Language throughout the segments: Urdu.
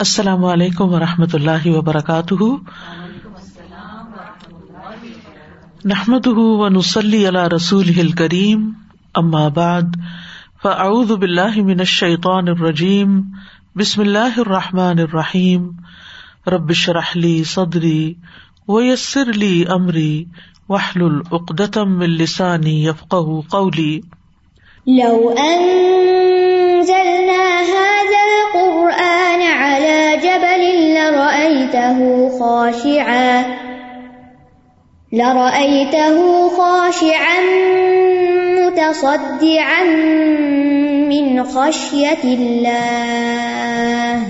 السلام علیکم و رحمۃ اللہ وبرکاتہ۔ نحمد و نسلی اللہ رسول کریم ام آباد فعد بلّہ من الشيطان الرجیم، بسم اللہ الرحمٰن الرحیم۔ ربش رحلی صدری ویسر علی عمری وحل العقدم السانی یفق قولی۔ لو أنزلنا لرأيته خاشعا لرأيته خاشعا متصدعا من خشية الله.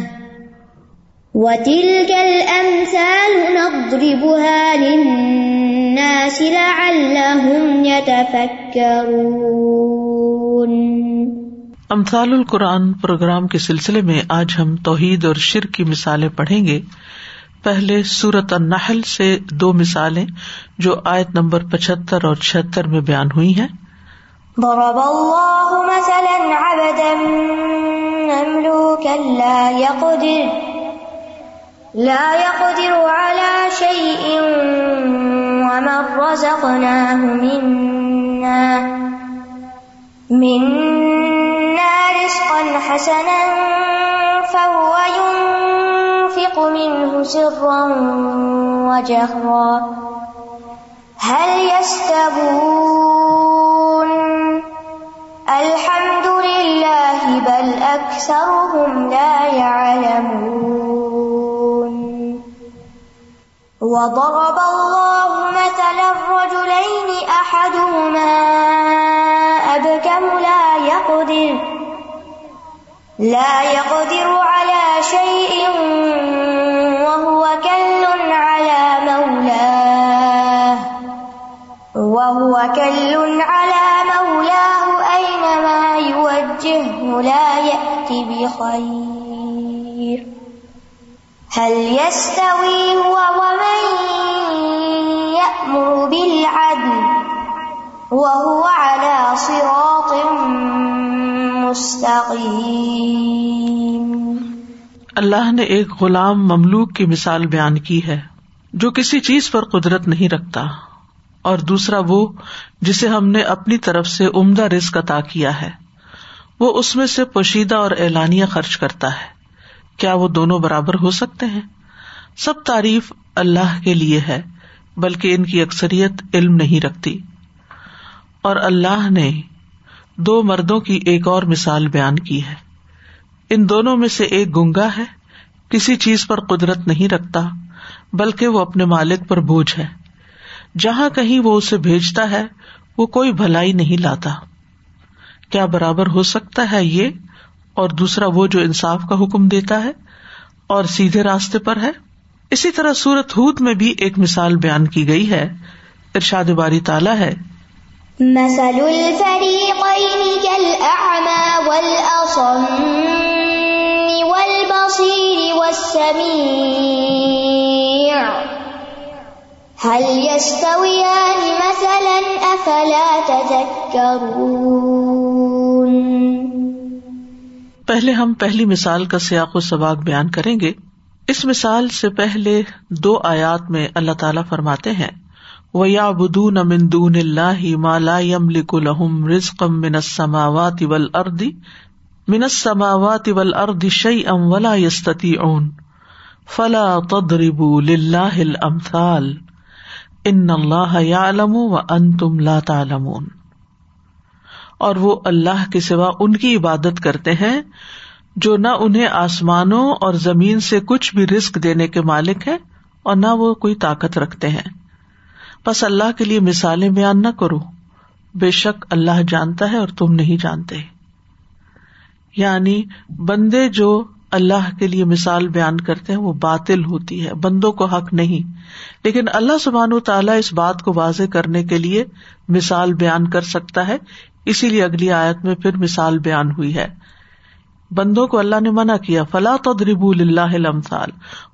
وتلك الأمثال نضربها للناس لعلهم يتفكرون. امثال القرآن پروگرام کے سلسلے میں آج ہم توحید اور شر کی مثالیں پڑھیں گے۔ پہلے سورت النحل سے دو مثالیں جو آیت نمبر پچہتر اور چھتر میں بیان ہوئی ہیں۔ ضرب الله مثلا عبدا مملوكا لا يقدر لا يقدر على شيء ومن رزقناه منا منا رزقا حسنا فهو ينفق منه سرا وجهرا هل يستبون الحمد لله بل أكثرهم لا يعلمون وضرب الله مثلا الرجلين أحدهما أبكم لا يقدر لا يقدر على شيء وهو كل على مولاه وهو كل على مولاه أينما يوجهه لا يأتي بخير. هل يستوي هو ومن يأمر بالعدل وهو على صراط اللہ نے ایک غلام مملوک کی مثال بیان کی ہے، جو کسی چیز پر قدرت نہیں رکھتا، اور دوسرا وہ جسے ہم نے اپنی طرف سے عمدہ رزق عطا کیا ہے۔ وہ اس میں سے پوشیدہ اور اعلانیہ خرچ کرتا ہے۔ کیا وہ دونوں برابر ہو سکتے ہیں؟ سب تعریف اللہ کے لیے ہے، بلکہ ان کی اکثریت علم نہیں رکھتی۔ اور اللہ نے دو مردوں کی ایک اور مثال بیان کی ہے۔ ان دونوں میں سے ایک گنگا ہے، کسی چیز پر قدرت نہیں رکھتا، بلکہ وہ اپنے مالک پر بوجھ ہے۔ جہاں کہیں وہ اسے بھیجتا ہے، وہ کوئی بھلائی نہیں لاتا۔ کیا برابر ہو سکتا ہے یہ؟ اور دوسرا وہ جو انصاف کا حکم دیتا ہے اور سیدھے راستے پر ہے۔ اسی طرح سورت ہود میں بھی ایک مثال بیان کی گئی ہے۔ ارشاد باری تالا ہے مثل الفريقين كالأعمى والأصم والبصير والسميع. هل يستويان مثلا أفلا تذكرون؟ پہلے ہم پہلی مثال کا سیاق و سباق بیان کریں گے۔ اس مثال سے پہلے دو آیات میں اللہ تعالی فرماتے ہیں۔ و یا بدون مندون اللہ مالا یم لک الحم رزقم من السماوات والارض من السماوات والارض شيئا ولا يستطيعون فلا تضربوا لله الامثال ان الله يعلم وانتم لا تعلمون اور وہ اللہ کے سوا ان کی عبادت کرتے ہیں جو نہ انہیں آسمانوں اور زمین سے کچھ بھی رسک دینے کے مالک ہے اور نہ وہ کوئی طاقت رکھتے ہیں۔ بس اللہ کے لیے مثالیں بیان نہ کرو۔ بے شک اللہ جانتا ہے اور تم نہیں جانتے۔ یعنی بندے جو اللہ کے لیے مثال بیان کرتے ہیں وہ باطل ہوتی ہے، بندوں کو حق نہیں۔ لیکن اللہ سبحان تعالیٰ اس بات کو واضح کرنے کے لیے مثال بیان کر سکتا ہے۔ اسی لیے اگلی آیت میں پھر مثال بیان ہوئی ہے۔ بندوں کو اللہ نے منع کیا فلاں تدریب اللہ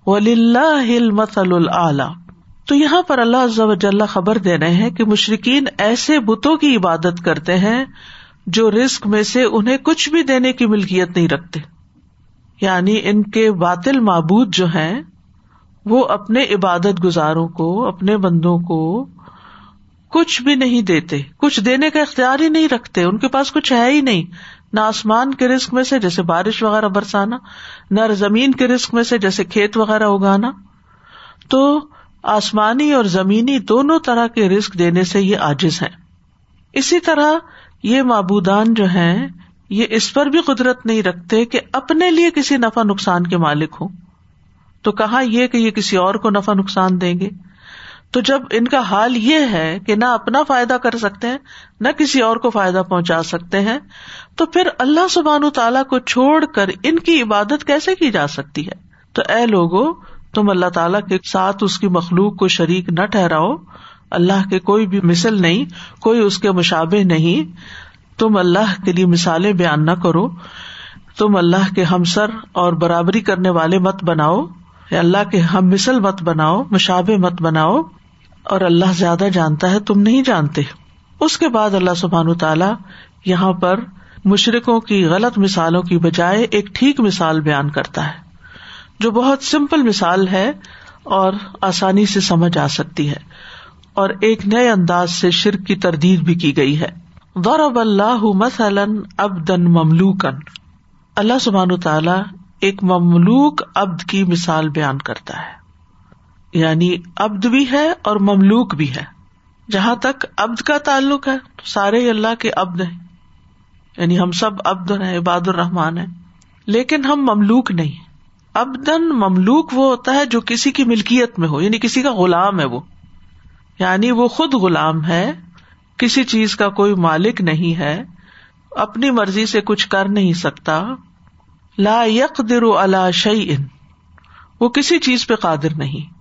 المسل العلی تو یہاں پر اللہ خبر دے رہے ہیں کہ مشرقین ایسے بتوں کی عبادت کرتے ہیں جو رسک میں سے انہیں کچھ بھی دینے کی ملکیت نہیں رکھتے۔ یعنی ان کے باطل معبود جو ہیں، وہ اپنے عبادت گزاروں کو، اپنے بندوں کو کچھ بھی نہیں دیتے۔ کچھ دینے کا اختیار ہی نہیں رکھتے۔ ان کے پاس کچھ ہے ہی نہیں۔ نہ آسمان کے رسک میں سے، جیسے بارش وغیرہ برسانا، نہ زمین کے رسک میں سے، جیسے کھیت وغیرہ اگانا۔ تو آسمانی اور زمینی دونوں طرح کے رسک دینے سے یہ آجز ہے اسی طرح یہ معبودان جو ہیں، یہ اس پر بھی قدرت نہیں رکھتے کہ اپنے لیے کسی نفع نقصان کے مالک ہوں۔ تو کہا یہ کہ یہ کسی اور کو نفع نقصان دیں گے؟ تو جب ان کا حال یہ ہے کہ نہ اپنا فائدہ کر سکتے ہیں، نہ کسی اور کو فائدہ پہنچا سکتے ہیں، تو پھر اللہ سبحان تعالیٰ کو چھوڑ کر ان کی عبادت کیسے کی جا سکتی ہے؟ تو اے لوگو تم اللہ تعالیٰ کے ساتھ اس کی مخلوق کو شریک نہ ٹھہراؤ۔ اللہ کے کوئی بھی مثل نہیں، کوئی اس کے مشابے نہیں۔ تم اللہ کے لیے مثالیں بیان نہ کرو۔ تم اللہ کے ہمسر اور برابری کرنے والے مت بناؤ۔ یا اللہ کے ہم مثل مت بناؤ مشابے مت بناؤ۔ اور اللہ زیادہ جانتا ہے، تم نہیں جانتے۔ اس کے بعد اللہ سبحان تعالی یہاں پر مشرقوں کی غلط مثالوں کی بجائے ایک ٹھیک مثال بیان کرتا ہے۔ جو بہت سمپل مثال ہے اور آسانی سے سمجھ آ سکتی ہے اور ایک نئے انداز سے شرک کی تردید بھی کی گئی ہے۔ ضرب اللہ مثلاً ابدن مملوکن اللہ سبحان تعالی ایک مملوک ابد کی مثال بیان کرتا ہے۔ یعنی ابد بھی ہے اور مملوک بھی ہے۔ جہاں تک ابد کا تعلق ہے سارے اللہ کے ابد ہیں۔ یعنی ہم سب ابد ہیں، عباد الرحمان ہیں۔ لیکن ہم مملوک نہیں۔ ابدن مملوک وہ ہوتا ہے جو کسی کی ملکیت میں ہو یعنی کسی کا غلام ہے وہ۔ یعنی وہ خود غلام ہے، کسی چیز کا کوئی مالک نہیں ہے، اپنی مرضی سے کچھ کر نہیں سکتا۔ لا یک اللہ شعی ان وہ کسی چیز پہ قادر نہیں۔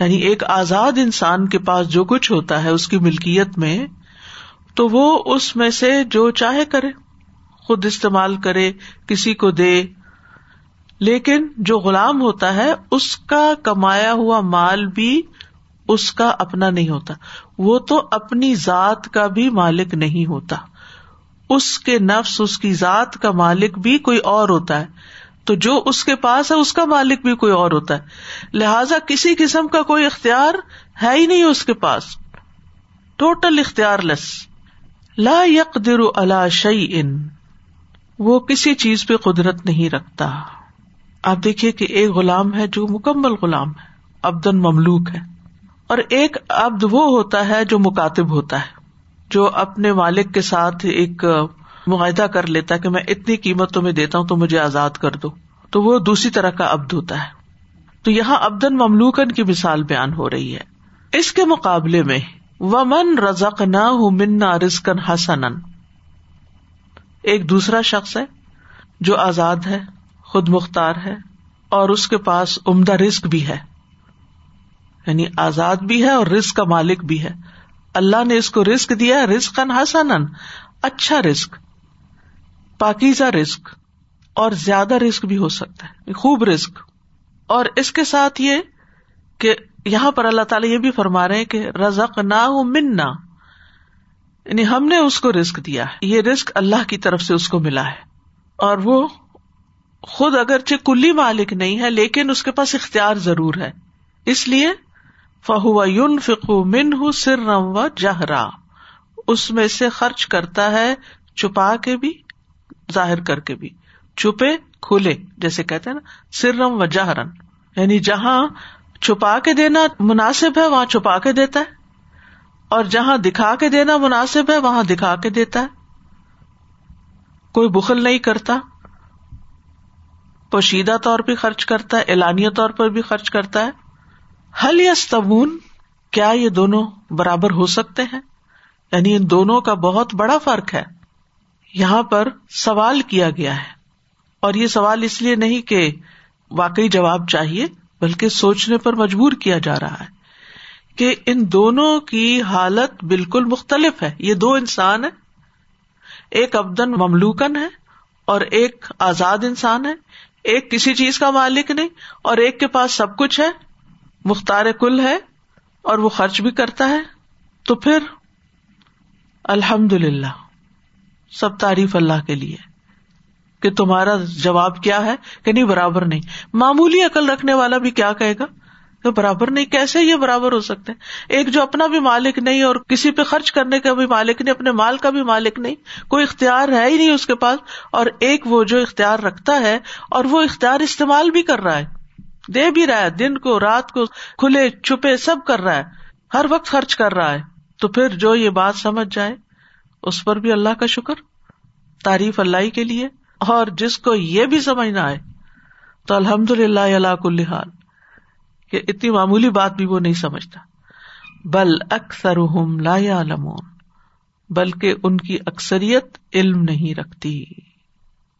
یعنی ایک آزاد انسان کے پاس جو کچھ ہوتا ہے اس کی ملکیت میں، تو وہ اس میں سے جو چاہے کرے، خود استعمال کرے، کسی کو دے۔ لیکن جو غلام ہوتا ہے، اس کا کمایا ہوا مال بھی اس کا اپنا نہیں ہوتا۔ وہ تو اپنی ذات کا بھی مالک نہیں ہوتا۔ اس کے نفس، اس کی ذات کا مالک بھی کوئی اور ہوتا ہے۔ تو جو اس کے پاس ہے، اس کا مالک بھی کوئی اور ہوتا ہے۔ لہذا کسی قسم کا کوئی اختیار ہے ہی نہیں اس کے پاس۔ ٹوٹل اختیار لس لا یک در اللہ شعی ان وہ کسی چیز پہ قدرت نہیں رکھتا۔ آپ دیکھیے کہ ایک غلام ہے جو مکمل غلام ہے ابدن مملوک ہے۔ اور ایک ابد وہ ہوتا ہے جو مکاتب ہوتا ہے، جو اپنے مالک کے ساتھ ایک معاہدہ کر لیتا کہ میں اتنی قیمت تمہیں دیتا ہوں تو مجھے آزاد کر دو۔ تو وہ دوسری طرح کا ابد ہوتا ہے۔ تو یہاں ابدن مملوکن کی مثال بیان ہو رہی ہے۔ اس کے مقابلے میں، ومن رزق نہ منا رزکن حسن ایک دوسرا شخص ہے جو آزاد ہے۔ خود مختار ہے اور اس کے پاس عمدہ رسک بھی ہے۔ یعنی آزاد بھی ہے اور رسک کا مالک بھی ہے۔ اللہ نے اس کو رسک دیا رسک حسن اچھا رسک پاکیزہ رسک اور زیادہ رسک بھی ہو سکتا ہے۔ یعنی خوب رسک اور اس کے ساتھ یہ کہ یہاں پر اللہ تعالیٰ یہ بھی فرما رہے کہ رزق نہ منا۔ یعنی ہم نے اس کو رسک دیا ہے۔ یہ رسک اللہ کی طرف سے اس کو ملا ہے۔ اور وہ خود اگرچہ کلی مالک نہیں ہے، لیکن اس کے پاس اختیار ضرور ہے۔ اس لیے فہو یون فکو من ہُ سر و جہرا۔ اس میں سے خرچ کرتا ہے چھپا کے بھی، ظاہر کر کے بھی۔ چھپے، کھلے، جیسے کہتے ہیں نا سرم و جہرن یعنی جہاں چھپا کے دینا مناسب ہے، وہاں چھپا کے دیتا ہے۔ اور جہاں دکھا کے دینا مناسب ہے، وہاں دکھا کے دیتا ہے۔ کوئی بخل نہیں کرتا۔ پوشیدہ طور پہ خرچ کرتا ہے، اعلانیہ طور پر بھی خرچ کرتا ہے۔ حل یا ستبون کیا یہ دونوں برابر ہو سکتے ہیں؟ یعنی ان دونوں کا بہت بڑا فرق ہے۔ یہاں پر سوال کیا گیا ہے۔ اور یہ سوال اس لیے نہیں کہ واقعی جواب چاہیے، بلکہ سوچنے پر مجبور کیا جا رہا ہے کہ ان دونوں کی حالت بالکل مختلف ہے۔ یہ دو انسان ہے ایک ابدن مملوکن ہے اور ایک آزاد انسان ہے ایک کسی چیز کا مالک نہیں اور ایک کے پاس سب کچھ ہے، مختار کل ہے اور وہ خرچ بھی کرتا ہے۔ تو پھر الحمد للہ سب تعریف اللہ کے لیے کہ تمہارا جواب کیا ہے کہ نہیں، برابر نہیں۔ معمولی عقل رکھنے والا بھی کیا کہے گا؟ کہ برابر نہیں، کیسے یہ برابر ہو سکتے؟ ہیں ایک جو اپنا بھی مالک نہیں اور کسی پہ خرچ کرنے کا بھی مالک نہیں، اپنے مال کا بھی مالک نہیں، کوئی اختیار ہے ہی نہیں اس کے پاس، اور ایک وہ جو اختیار رکھتا ہے اور وہ اختیار استعمال بھی کر رہا ہے، دے بھی رہا ہے، دن کو، رات کو، کھلے، چھپے، سب کر رہا ہے، ہر وقت خرچ کر رہا ہے، تو پھر جو یہ بات سمجھ جائے، اس پر بھی اللہ کا شکر، تعریف اللہ کے لیے، اور جس کو یہ بھی سمجھ نہ آئے تو الحمد للہ اللہ کل حال۔ کہ اتنی معمولی بات بھی وہ نہیں سمجھتا۔ بل اکثر لا لمون بلکہ ان کی اکثریت علم نہیں رکھتی۔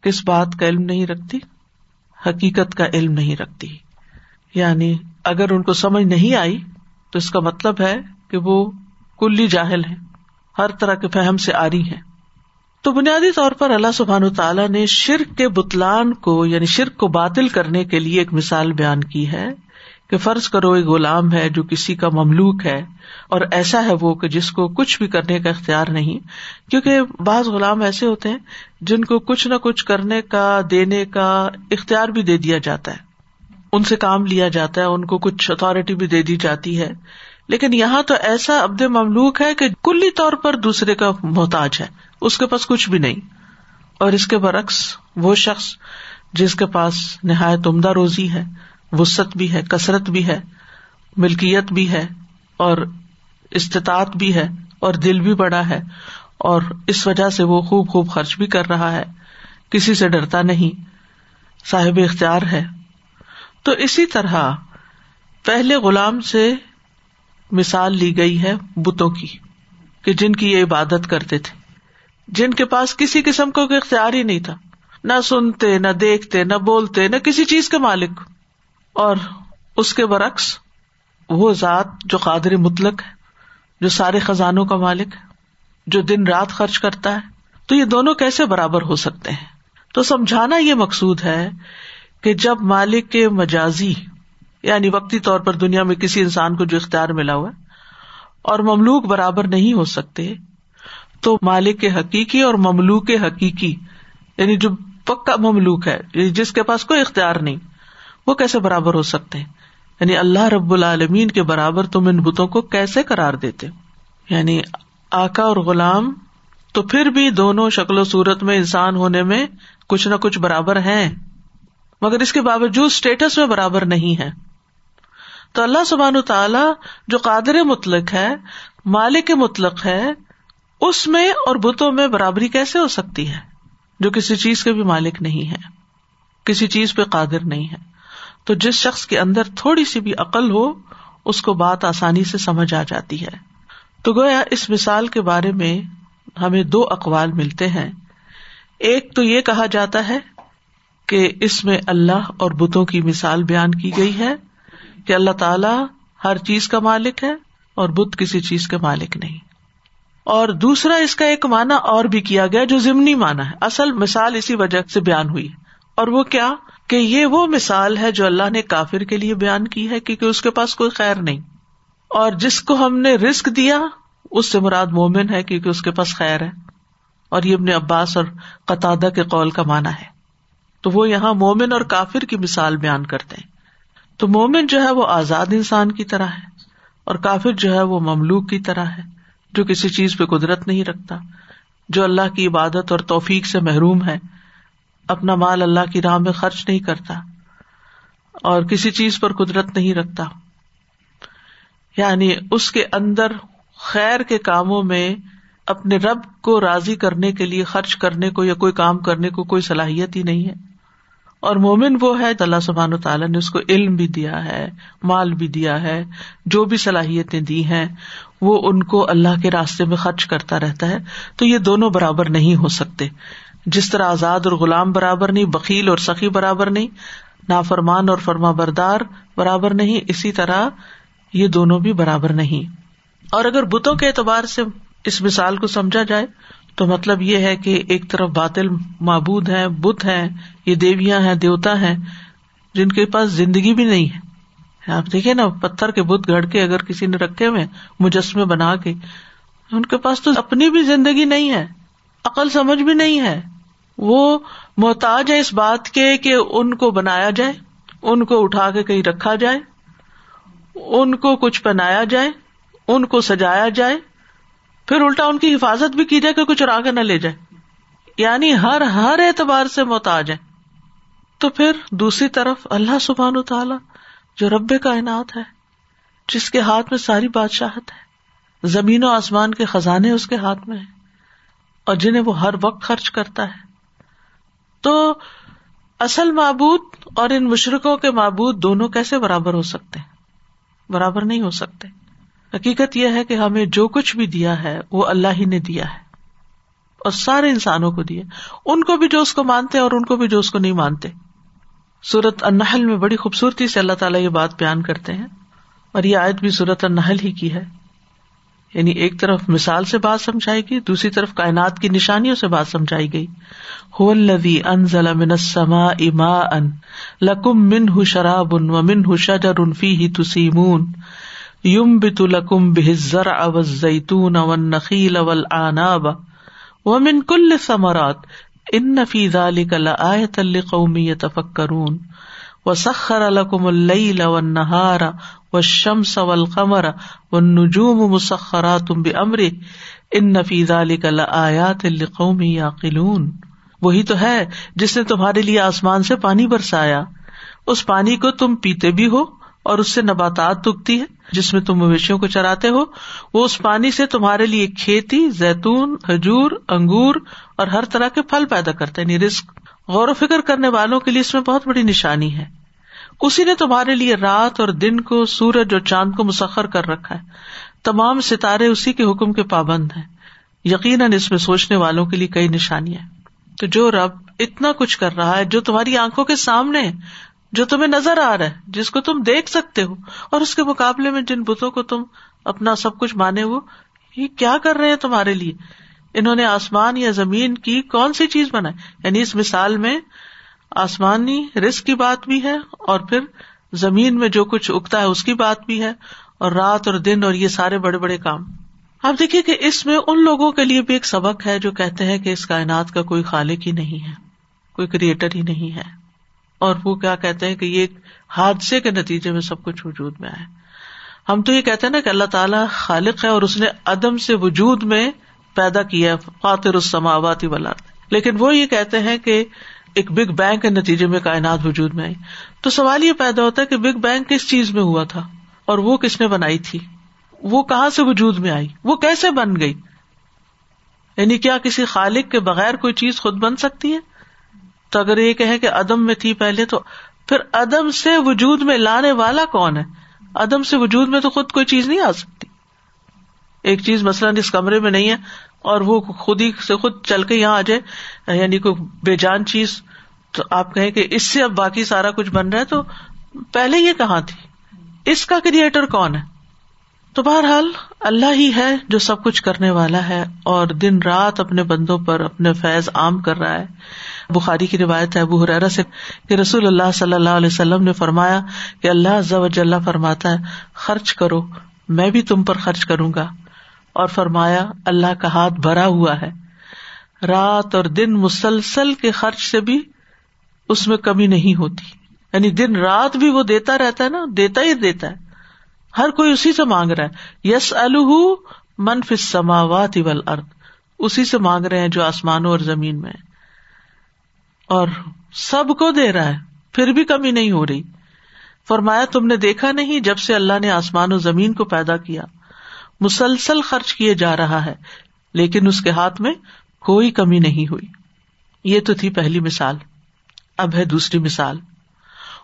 کس بات کا علم نہیں رکھتی؟ حقیقت کا علم نہیں رکھتی۔ یعنی اگر ان کو سمجھ نہیں آئی تو اس کا مطلب ہے کہ وہ کلی جاہل ہے ہر طرح کے فہم سے آ رہی ہے تو بنیادی طور پر اللہ سبحان تعالیٰ نے شرک کے بتلان کو یعنی شرک کو باطل کرنے کے لیے ایک مثال بیان کی ہے۔ کہ فرض کرو ایک غلام ہے جو کسی کا مملوک ہے، اور ایسا ہے وہ کہ جس کو کچھ بھی کرنے کا اختیار نہیں۔ کیونکہ بعض غلام ایسے ہوتے ہیں جن کو کچھ نہ کچھ کرنے کا، دینے کا اختیار بھی دے دیا جاتا ہے۔ ان سے کام لیا جاتا ہے، ان کو کچھ اتارٹی بھی دے دی جاتی ہے۔ لیکن یہاں تو ایسا ابد مملوک ہے کہ کلی طور پر دوسرے کا محتاج ہے، اس کے پاس کچھ بھی نہیں۔ اور اس کے برعکس وہ شخص جس کے پاس نہایت عمدہ روزی ہے وسط بھی ہے، کثرت بھی ہے، ملکیت بھی ہے اور استطاعت بھی ہے اور دل بھی بڑا ہے اور اس وجہ سے وہ خوب خوب خرچ بھی کر رہا ہے۔ کسی سے ڈرتا نہیں، صاحب اختیار ہے۔ تو اسی طرح پہلے غلام سے مثال لی گئی ہے بتوں کی کہ جن کی یہ عبادت کرتے تھے۔ جن کے پاس کسی قسم کو اختیار ہی نہیں تھا۔ نہ سنتے، نہ دیکھتے، نہ بولتے، نہ کسی چیز کے مالک۔ اور اس کے برعکس وہ ذات جو قادر مطلق ہے، جو سارے خزانوں کا مالک ہے، جو دن رات خرچ کرتا ہے، تو یہ دونوں کیسے برابر ہو سکتے ہیں؟ تو سمجھانا یہ مقصود ہے کہ جب مالک کے مجازی یعنی وقتی طور پر دنیا میں کسی انسان کو جو اختیار ملا ہوا اور مملوک برابر نہیں ہو سکتے، تو مالک کے حقیقی اور مملوک حقیقی یعنی جو پکا مملوک ہے یعنی جس کے پاس کوئی اختیار نہیں وہ کیسے برابر ہو سکتے ہیں؟ یعنی اللہ رب العالمین کے برابر تم ان بتوں کو کیسے کرار دیتے یعنی آکا اور غلام تو پھر بھی دونوں شکل و صورت میں انسان ہونے میں کچھ نہ کچھ برابر ہیں، مگر اس کے باوجود اسٹیٹس میں برابر نہیں ہے تو اللہ سبحان تعالی جو قادر مطلق ہے، مالک مطلق ہے، اس میں اور بتوں میں برابری کیسے ہو سکتی ہے؟ جو کسی چیز کے بھی مالک نہیں ہے، کسی چیز پہ قادر نہیں ہے۔ تو جس شخص کے اندر تھوڑی سی بھی عقل ہو، اس کو بات آسانی سے سمجھ آ جاتی ہے۔ تو گویا اس مثال کے بارے میں ہمیں دو اقوال ملتے ہیں۔ ایک تو یہ کہا جاتا ہے کہ اس میں اللہ اور بتوں کی مثال بیان کی گئی ہے کہ اللہ تعالی ہر چیز کا مالک ہے اور بت کسی چیز کے مالک نہیں۔ اور دوسرا اس کا ایک مانا اور بھی کیا گیا جو ضمنی مانا ہے۔ اصل مثال اسی وجہ سے بیان ہوئی۔ اور وہ کیا؟ کہ یہ وہ مثال ہے جو اللہ نے کافر کے لیے بیان کی ہے کیونکہ اس کے پاس کوئی خیر نہیں۔ اور جس کو ہم نے رسک دیا، اس سے مراد مومن ہے کیونکہ اس کے پاس خیر ہے۔ اور یہ اپنے عباس اور قطع کے قول کا مانا ہے۔ تو وہ یہاں مومن اور کافر کی مثال بیان کرتے ہیں۔ تو مومن جو ہے وہ آزاد انسان کی طرح ہے اور کافر جو ہے وہ مملوک کی طرح ہے، جو کسی چیز پہ قدرت نہیں رکھتا، جو اللہ کی عبادت اور توفیق سے محروم ہے۔ اپنا مال اللہ کی راہ میں خرچ نہیں کرتا اور کسی چیز پر قدرت نہیں رکھتا۔ یعنی اس کے اندر خیر کے کاموں میں اپنے رب کو راضی کرنے کے لیے خرچ کرنے کو یا کوئی کام کرنے کو کوئی صلاحیت ہی نہیں ہے۔ اور مومن وہ ہے اللہ سبحان تعالیٰ نے اس کو علم بھی دیا ہے، مال بھی دیا ہے، جو بھی صلاحیتیں دی ہیں، وہ ان کو اللہ کے راستے میں خرچ کرتا رہتا ہے۔ تو یہ دونوں برابر نہیں ہو سکتے۔ جس طرح آزاد اور غلام برابر نہیں بکیل اور سخی برابر نہیں، نافرمان اور فرما بردار برابر نہیں، اسی طرح یہ دونوں بھی برابر نہیں۔ اور اگر بتوں کے اعتبار سے اس مثال کو سمجھا جائے، تو مطلب یہ ہے کہ ایک طرف باطل معبود ہے بت ہے یہ دیویاں ہیں، دیوتا ہیں، جن کے پاس زندگی بھی نہیں ہے۔ آپ دیکھیے نا، پتھر کے بت گڑ کے اگر کسی نے رکھے ہوئے، مجسمے بنا کے، ان کے پاس تو اپنی بھی زندگی نہیں ہے۔ عقل سمجھ بھی نہیں ہے۔ وہ محتاج ہے اس بات کے کہ ان کو بنایا جائے، ان کو اٹھا کے کہیں رکھا جائے، ان کو کچھ پہنایا جائے، ان کو سجایا جائے، پھر الٹا ان کی حفاظت بھی کی جائے کہ کچھ راگ نہ لے جائے۔ یعنی ہر ہر اعتبار سے محتاج ہے۔ تو پھر دوسری طرف اللہ سبحان و تعالی جو رب کائنات ہے، جس کے ہاتھ میں ساری بادشاہت ہے، زمین و آسمان کے خزانے اس کے ہاتھ میں ہیں۔ اور جنہیں وہ ہر وقت خرچ کرتا ہے۔ تو اصل معبود اور ان مشرقوں کے معبود دونوں کیسے برابر ہو سکتے ہیں؟ برابر نہیں ہو سکتے۔ حقیقت یہ ہے کہ ہمیں جو کچھ بھی دیا ہے، وہ اللہ ہی نے دیا ہے۔ اور سارے انسانوں کو دیا۔ ان کو بھی جو اس کو مانتے اور ان کو بھی جو اس کو نہیں مانتے۔ سورت النحل میں بڑی خوبصورتی سے اللہ تعالیٰ یہ بات بیان کرتے ہیں۔ اور یہ آیت بھی سورت النحل ہی کی ہے۔ یعنی ایک طرف مثال سے بات سمجھائی گئی، دوسری طرف کائنات کی نشانیوں سے بات سمجھائی گئی۔ ہوی ان ضلع منسما اما ان لکم من ہُ شراب ان و من ہُ شجر انفی ہی تسیمون یم بت لکم بحزر او زیتون اون نقیل اول آناب و من کل ثمرات ان نفی ذالک لآیت لقومی یتفکرون وسخر لکم اللیل والنہار والشمس والقمر والنجوم مسخرات بامرہ ان نفی ذالک لآیات لقوم یعقلون وہی تو ہے جس نے تمہارے لیے آسمان سے پانی برسایا اس پانی کو تم پیتے بھی ہو اور اس سے نباتات اگتی ہے جس میں تم مویشیوں کو چراتے ہو وہ اس پانی سے تمہارے لیے کھیتی، زیتون، کھجور، انگور اور ہر طرح کے پھل پیدا کرتے یعنی رسک غور و فکر کرنے والوں کے لیے اس میں بہت بڑی نشانی ہے۔ اسی نے تمہارے لیے رات اور دن کو سورج اور چاند کو مسخر کر رکھا ہے۔ تمام ستارے اسی کے حکم کے پابند ہیں۔ یقیناً اس میں سوچنے والوں کے لیے کئی نشانیاں تو جو رب اتنا کچھ کر رہا ہے، جو تمہاری آنکھوں کے سامنے جو تمہیں نظر آ رہا ہے، جس کو تم دیکھ سکتے ہو، اور اس کے مقابلے میں جن بتوں کو تم اپنا سب کچھ مانے ہو، یہ کیا کر رہے ہیں تمہارے لیے؟ انہوں نے آسمان یا زمین کی کون سی چیز بنائی؟ یعنی اس مثال میں آسمانی رسک کی بات بھی ہے اور پھر زمین میں جو کچھ اگتا ہے اس کی بات بھی ہے اور رات اور دن اور یہ سارے بڑے بڑے کام۔ آپ دیکھیے کہ اس میں ان لوگوں کے لیے بھی ایک سبق ہے جو کہتے ہیں کہ اس کائنات کا کوئی خالق ہی نہیں ہے، کوئی کریٹر ہی نہیں ہے۔ اور وہ کیا کہتے ہیں کہ یہ ایک حادثے کے نتیجے میں سب کچھ وجود میں آئے ہم تو یہ کہتے ہیں نا کہ اللہ تعالیٰ خالق ہے اور اس نے عدم سے وجود میں پیدا کیا فاتر السماواتی والا لیکن وہ یہ کہتے ہیں کہ ایک بگ بینگ کے نتیجے میں کائنات وجود میں آئی۔ تو سوال یہ پیدا ہوتا ہے کہ بگ بینگ کس چیز میں ہوا تھا؟ اور وہ کس نے بنائی تھی؟ وہ کہاں سے وجود میں آئی؟ وہ کیسے بن گئی؟ یعنی کیا کسی خالق کے بغیر کوئی چیز خود بن سکتی ہے؟ تو اگر یہ کہ عدم میں تھی پہلے تو پھر عدم سے وجود میں لانے والا کون ہے؟ عدم سے وجود میں تو خود کوئی چیز نہیں آ سکتی۔ ایک چیز مثلاً اس کمرے میں نہیں ہے اور وہ خود ہی سے خود چل کے یہاں آ جائے یعنی کوئی بے جان چیز، تو آپ کہیں کہ اس سے اب باقی سارا کچھ بن رہا ہے، تو پہلے یہ کہاں تھی؟ اس کا کریٹر کون ہے؟ تو بہرحال اللہ ہی ہے جو سب کچھ کرنے والا ہے اور دن رات اپنے بندوں پر اپنے فیض عام کر رہا ہے۔ بخاری کی روایت ہے، ابو حرارا سے کہ رسول اللہ صلی اللہ علیہ وسلم نے فرمایا کہ اللہ فرماتا ہے، خرچ کرو، میں بھی تم پر خرچ کروں گا۔ اور فرمایا، اللہ کا ہاتھ بھرا ہوا ہے۔ رات اور دن مسلسل کے خرچ سے بھی اس میں کمی نہیں ہوتی۔ یعنی دن رات بھی وہ دیتا رہتا ہے نا، دیتا ہی دیتا ہے۔ ہر کوئی اسی سے مانگ رہا ہے۔ یس الح منف سماوات ارد اسی سے مانگ رہے ہیں جو آسمانوں اور زمین میں اور سب کو دے رہا ہے، پھر بھی کمی نہیں ہو رہی۔ فرمایا، تم نے دیکھا نہیں جب سے اللہ نے آسمان و زمین کو پیدا کیا۔ مسلسل خرچ کیے جا رہا ہے، لیکن اس کے ہاتھ میں کوئی کمی نہیں ہوئی۔ یہ تو تھی پہلی مثال۔ اب ہے دوسری مثال۔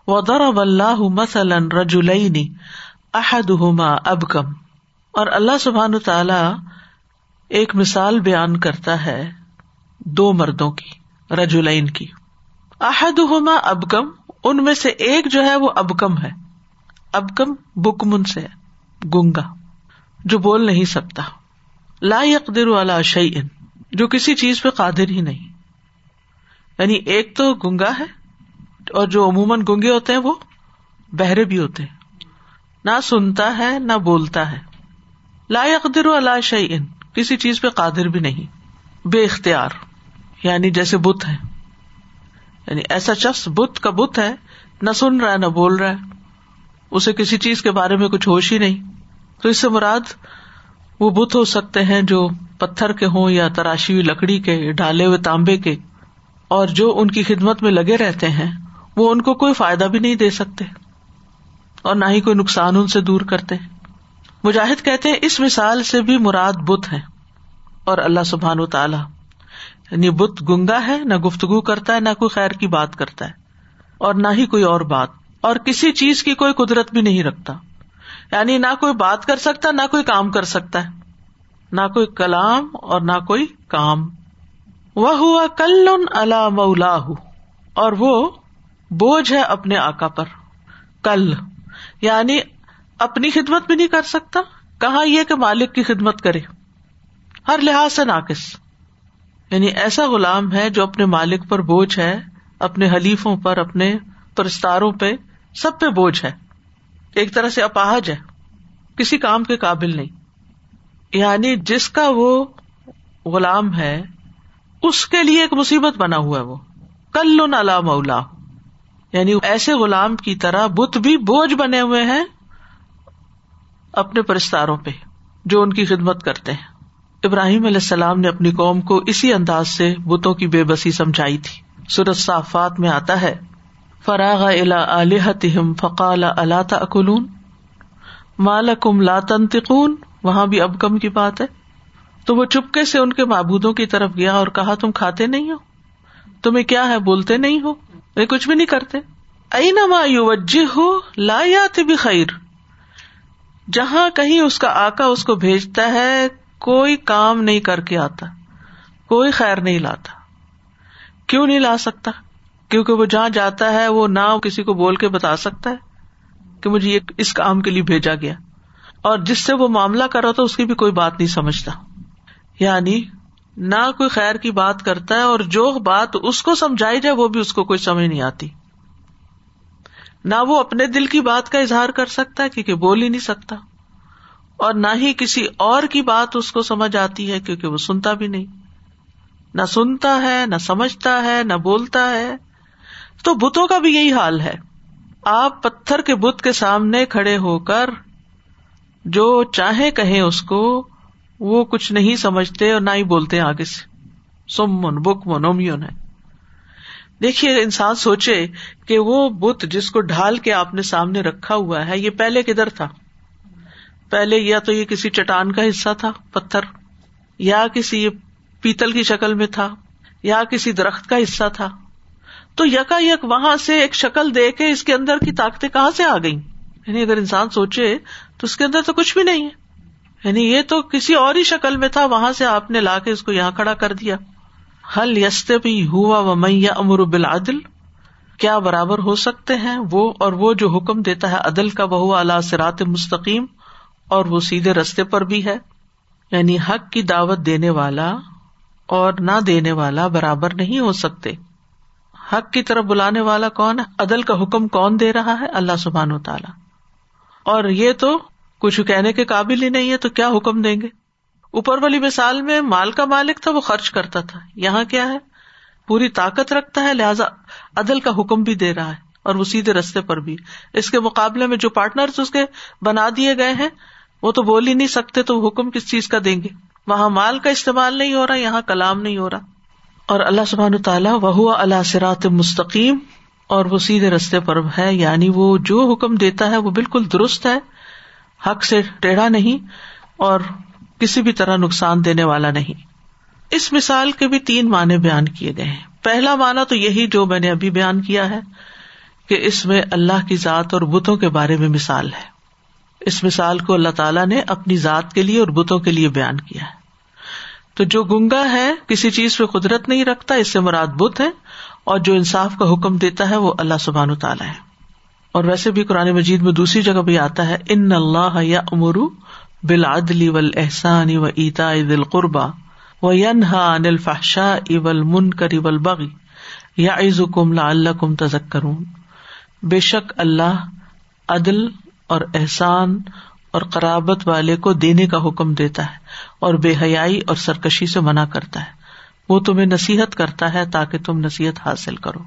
ودر اللہ مسلم رجولئی احد ہوما اب کم اور اللہ سبحان تعالی ایک مثال بیان کرتا ہے دو مردوں کی رجولین کی۔ احد ہوما اب کم ان میں سے ایک جو ہے وہ اب کم ہے۔ اب کم بکمن سے گنگا۔ جو بول نہیں سکتا۔ لا یقدر والا شعین جو کسی چیز پہ قادر ہی نہیں۔ یعنی ایک تو گنگا ہے، اور جو عموماً گنگے ہوتے ہیں وہ بہرے بھی ہوتے ہیں۔ نہ سنتا ہے، نہ بولتا ہے۔ لا یقدر والا شعین کسی چیز پہ قادر بھی نہیں۔ بے اختیار یعنی جیسے بت ہے یعنی ایسا شخص بت کا بت ہے، نہ سن رہا ہے، نہ بول رہا ہے۔ اسے کسی چیز کے بارے میں کچھ ہوش ہی نہیں۔ تو اس سے مراد وہ بت ہو سکتے ہیں جو پتھر کے ہوں یا تراشی ہوئی لکڑی کے ڈالے ہوئے تانبے کے۔ اور جو ان کی خدمت میں لگے رہتے ہیں، وہ ان کو کوئی فائدہ بھی نہیں دے سکتے۔ اور نہ ہی کوئی نقصان ان سے دور کرتے۔ مجاہد کہتے ہیں، اس مثال سے بھی مراد بت ہے اور اللہ سبحان و تعالی یعنی بت گنگا ہے، نہ گفتگو کرتا ہے، نہ کوئی خیر کی بات کرتا ہے۔ اور نہ ہی کوئی اور بات۔ اور کسی چیز کی کوئی قدرت بھی نہیں رکھتا۔ یعنی نہ کوئی بات کر سکتا، نہ کوئی کام کر سکتا ہے۔ نہ کوئی کلام اور نہ کوئی کام۔ وہ ہوا کل اللہ مولا اور وہ بوجھ ہے اپنے آکا پر۔ کل۔ یعنی اپنی خدمت بھی نہیں کر سکتا۔ کہاں یہ کہ مالک کی خدمت کرے۔ ہر لحاظ سے ناقص۔ یعنی ایسا غلام ہے جو اپنے مالک پر بوجھ ہے، اپنے حلیفوں پر، اپنے پرستاروں پہ سب پہ بوجھ ہے۔ ایک طرح سے اپاہج ہے، کسی کام کے قابل نہیں۔ یعنی جس کا وہ غلام ہے، اس کے لیے ایک مصیبت بنا ہوا ہے وہ۔ کل اللہ مولا یعنی ایسے غلام کی طرح بت بھی بوجھ بنے ہوئے ہیں اپنے پرستاروں پہ، جو ان کی خدمت کرتے ہیں۔ ابراہیم علیہ السلام نے اپنی قوم کو اسی انداز سے بتوں کی بے بسی سمجھائی تھی۔ سورت صافات میں آتا ہے فراغ الا فقال اللہ تلون مالکم لا تنتقون وہاں بھی اب کم کی بات ہے۔ تو وہ چپکے سے ان کے معبودوں کی طرف گیا اور کہا، تم کھاتے نہیں ہو؟ تمہیں کیا ہے، بولتے نہیں ہو؟ یہ کچھ بھی نہیں کرتے۔ اینا یو وجہ ہو لا یا بھی خیر جہاں کہیں اس کا آکا اس کو بھیجتا ہے، کوئی کام نہیں کر کے آتا، کوئی خیر نہیں لاتا۔ کیوں نہیں لا سکتا؟ کیونکہ وہ جہاں جاتا ہے، وہ نہ کسی کو بول کے بتا سکتا ہے کہ مجھے یہ اس کام کے لیے بھیجا گیا۔ اور جس سے وہ معاملہ کرا تو اس کی بھی کوئی بات نہیں سمجھتا۔ یعنی نہ کوئی خیر کی بات کرتا ہے اور جو بات اس کو سمجھائی جائے، وہ بھی اس کو کوئی سمجھ نہیں آتی۔ نہ وہ اپنے دل کی بات کا اظہار کر سکتا ہے، کیونکہ بول ہی نہیں سکتا۔ اور نہ ہی کسی اور کی بات اس کو سمجھ آتی ہے، کیونکہ وہ سنتا بھی نہیں۔ نہ سنتا ہے، نہ سمجھتا ہے، نہ بولتا ہے۔ تو بتوں کا بھی یہی حال ہے۔ آپ پتھر کے بت کے سامنے کھڑے ہو کر جو چاہے کہیں اس کو، وہ کچھ نہیں سمجھتے اور نہ ہی بولتے آگے سے۔ سمن بک من اومیون ہے۔ دیکھیے، انسان سوچے کہ وہ بت جس کو ڈھال کے آپ نے سامنے رکھا ہوا ہے، یہ پہلے کدھر تھا؟ پہلے یا تو یہ کسی چٹان کا حصہ تھا، پتھر، یا کسی پیتل کی شکل میں تھا، یا کسی درخت کا حصہ تھا۔ تو یکا یک وہاں سے ایک شکل دے کے اس کے اندر کی طاقتیں کہاں سے آ گئی یعنی اگر انسان سوچے تو اس کے اندر تو کچھ بھی نہیں ہے۔ یعنی یہ تو کسی اور ہی شکل میں تھا، وہاں سے آپ نے لا کے اس کو یہاں کھڑا کر دیا۔ حل یست بھی ہوا و میاں امر بلادل کیا برابر ہو سکتے ہیں وہ اور وہ جو حکم دیتا ہے عدل کا بہو اللہ سرات مستقیم اور وہ سیدھے رستے پر بھی ہے۔ یعنی حق کی دعوت دینے والا اور نہ دینے والا برابر نہیں ہو سکتے۔ حق کی طرف بلانے والا کون ہے؟ عدل کا حکم کون دے رہا ہے؟ اللہ سبحان و تعالی۔ اور یہ تو کچھ کہنے کے قابل ہی نہیں ہے، تو کیا حکم دیں گے؟ اوپر والی مثال میں مال کا مالک تھا، وہ خرچ کرتا تھا۔ یہاں کیا ہے؟ پوری طاقت رکھتا ہے، لہٰذا عدل کا حکم بھی دے رہا ہے، اور وہ سیدھے رستے پر بھی۔ اس کے مقابلے میں جو پارٹنر اس کے بنا دیے گئے ہیں، وہ تو بول ہی نہیں سکتے، تو حکم کس چیز کا دیں گے؟ وہاں مال کا استعمال نہیں ہو رہا، یہاں کلام نہیں ہو رہا۔ اور اللہ سبحان تعالیٰ وہ اللہ سرات مستقیم، اور وہ سیدھے رستے پر ہے یعنی وہ جو حکم دیتا ہے وہ بالکل درست ہے، حق سے ٹیڑھا نہیں، اور کسی بھی طرح نقصان دینے والا نہیں۔ اس مثال کے بھی تین معنی بیان کیے گئے ہیں۔ پہلا مانا تو یہی جو میں نے ابھی بیان کیا ہے کہ اس میں اللہ کی ذات اور بتوں کے بارے میں مثال ہے۔ اس مثال کو اللہ تعالیٰ نے اپنی ذات کے لیے اور بتوں کے لیے بیان کیا ہے۔ تو جو گنگا ہے، کسی چیز پہ قدرت نہیں رکھتا، اس سے مراد بت ہے، اور جو انصاف کا حکم دیتا ہے، وہ اللہ سبحان تعالیٰ ہے۔ اور ویسے بھی قرآن مجید میں دوسری جگہ بھی آتا ہے، ان اللہ یا امرو بلادلی ول احسان و ایتا دل قربا و ینہا انل فحشا اول من کر اول بغی یا عز کم لا اللہ کم تزک کرون بے شک اللہ عدل اور احسان اور قرابت والے کو دینے کا حکم دیتا ہے۔ اور بے حیائی اور سرکشی سے منع کرتا ہے۔ وہ تمہیں نصیحت کرتا ہے تاکہ تم نصیحت حاصل کرو۔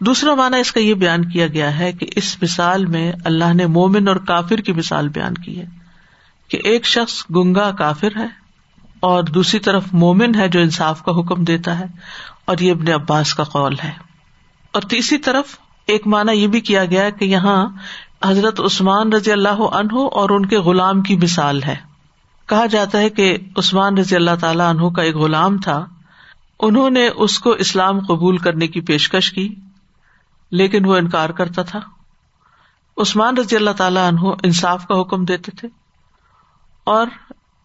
دوسرا مانا اس کا یہ بیان کیا گیا ہے کہ اس مثال میں اللہ نے مومن اور کافر کی مثال بیان کی ہے کہ ایک شخص گنگا کافر ہے اور دوسری طرف مومن ہے جو انصاف کا حکم دیتا ہے اور یہ ابن عباس کا قول ہے۔ اور تیسری طرف ایک مانا یہ بھی کیا گیا کہ یہاں حضرت عثمان رضی اللہ عنہ اور ان کے غلام کی مثال ہے۔ کہا جاتا ہے کہ عثمان رضی اللہ تعالی عنہ کا ایک غلام تھا۔ انہوں نے اس کو اسلام قبول کرنے کی پیشکش کی، لیکن وہ انکار کرتا تھا۔ عثمان رضی اللہ تعالیٰ عنہ انصاف کا حکم دیتے تھے اور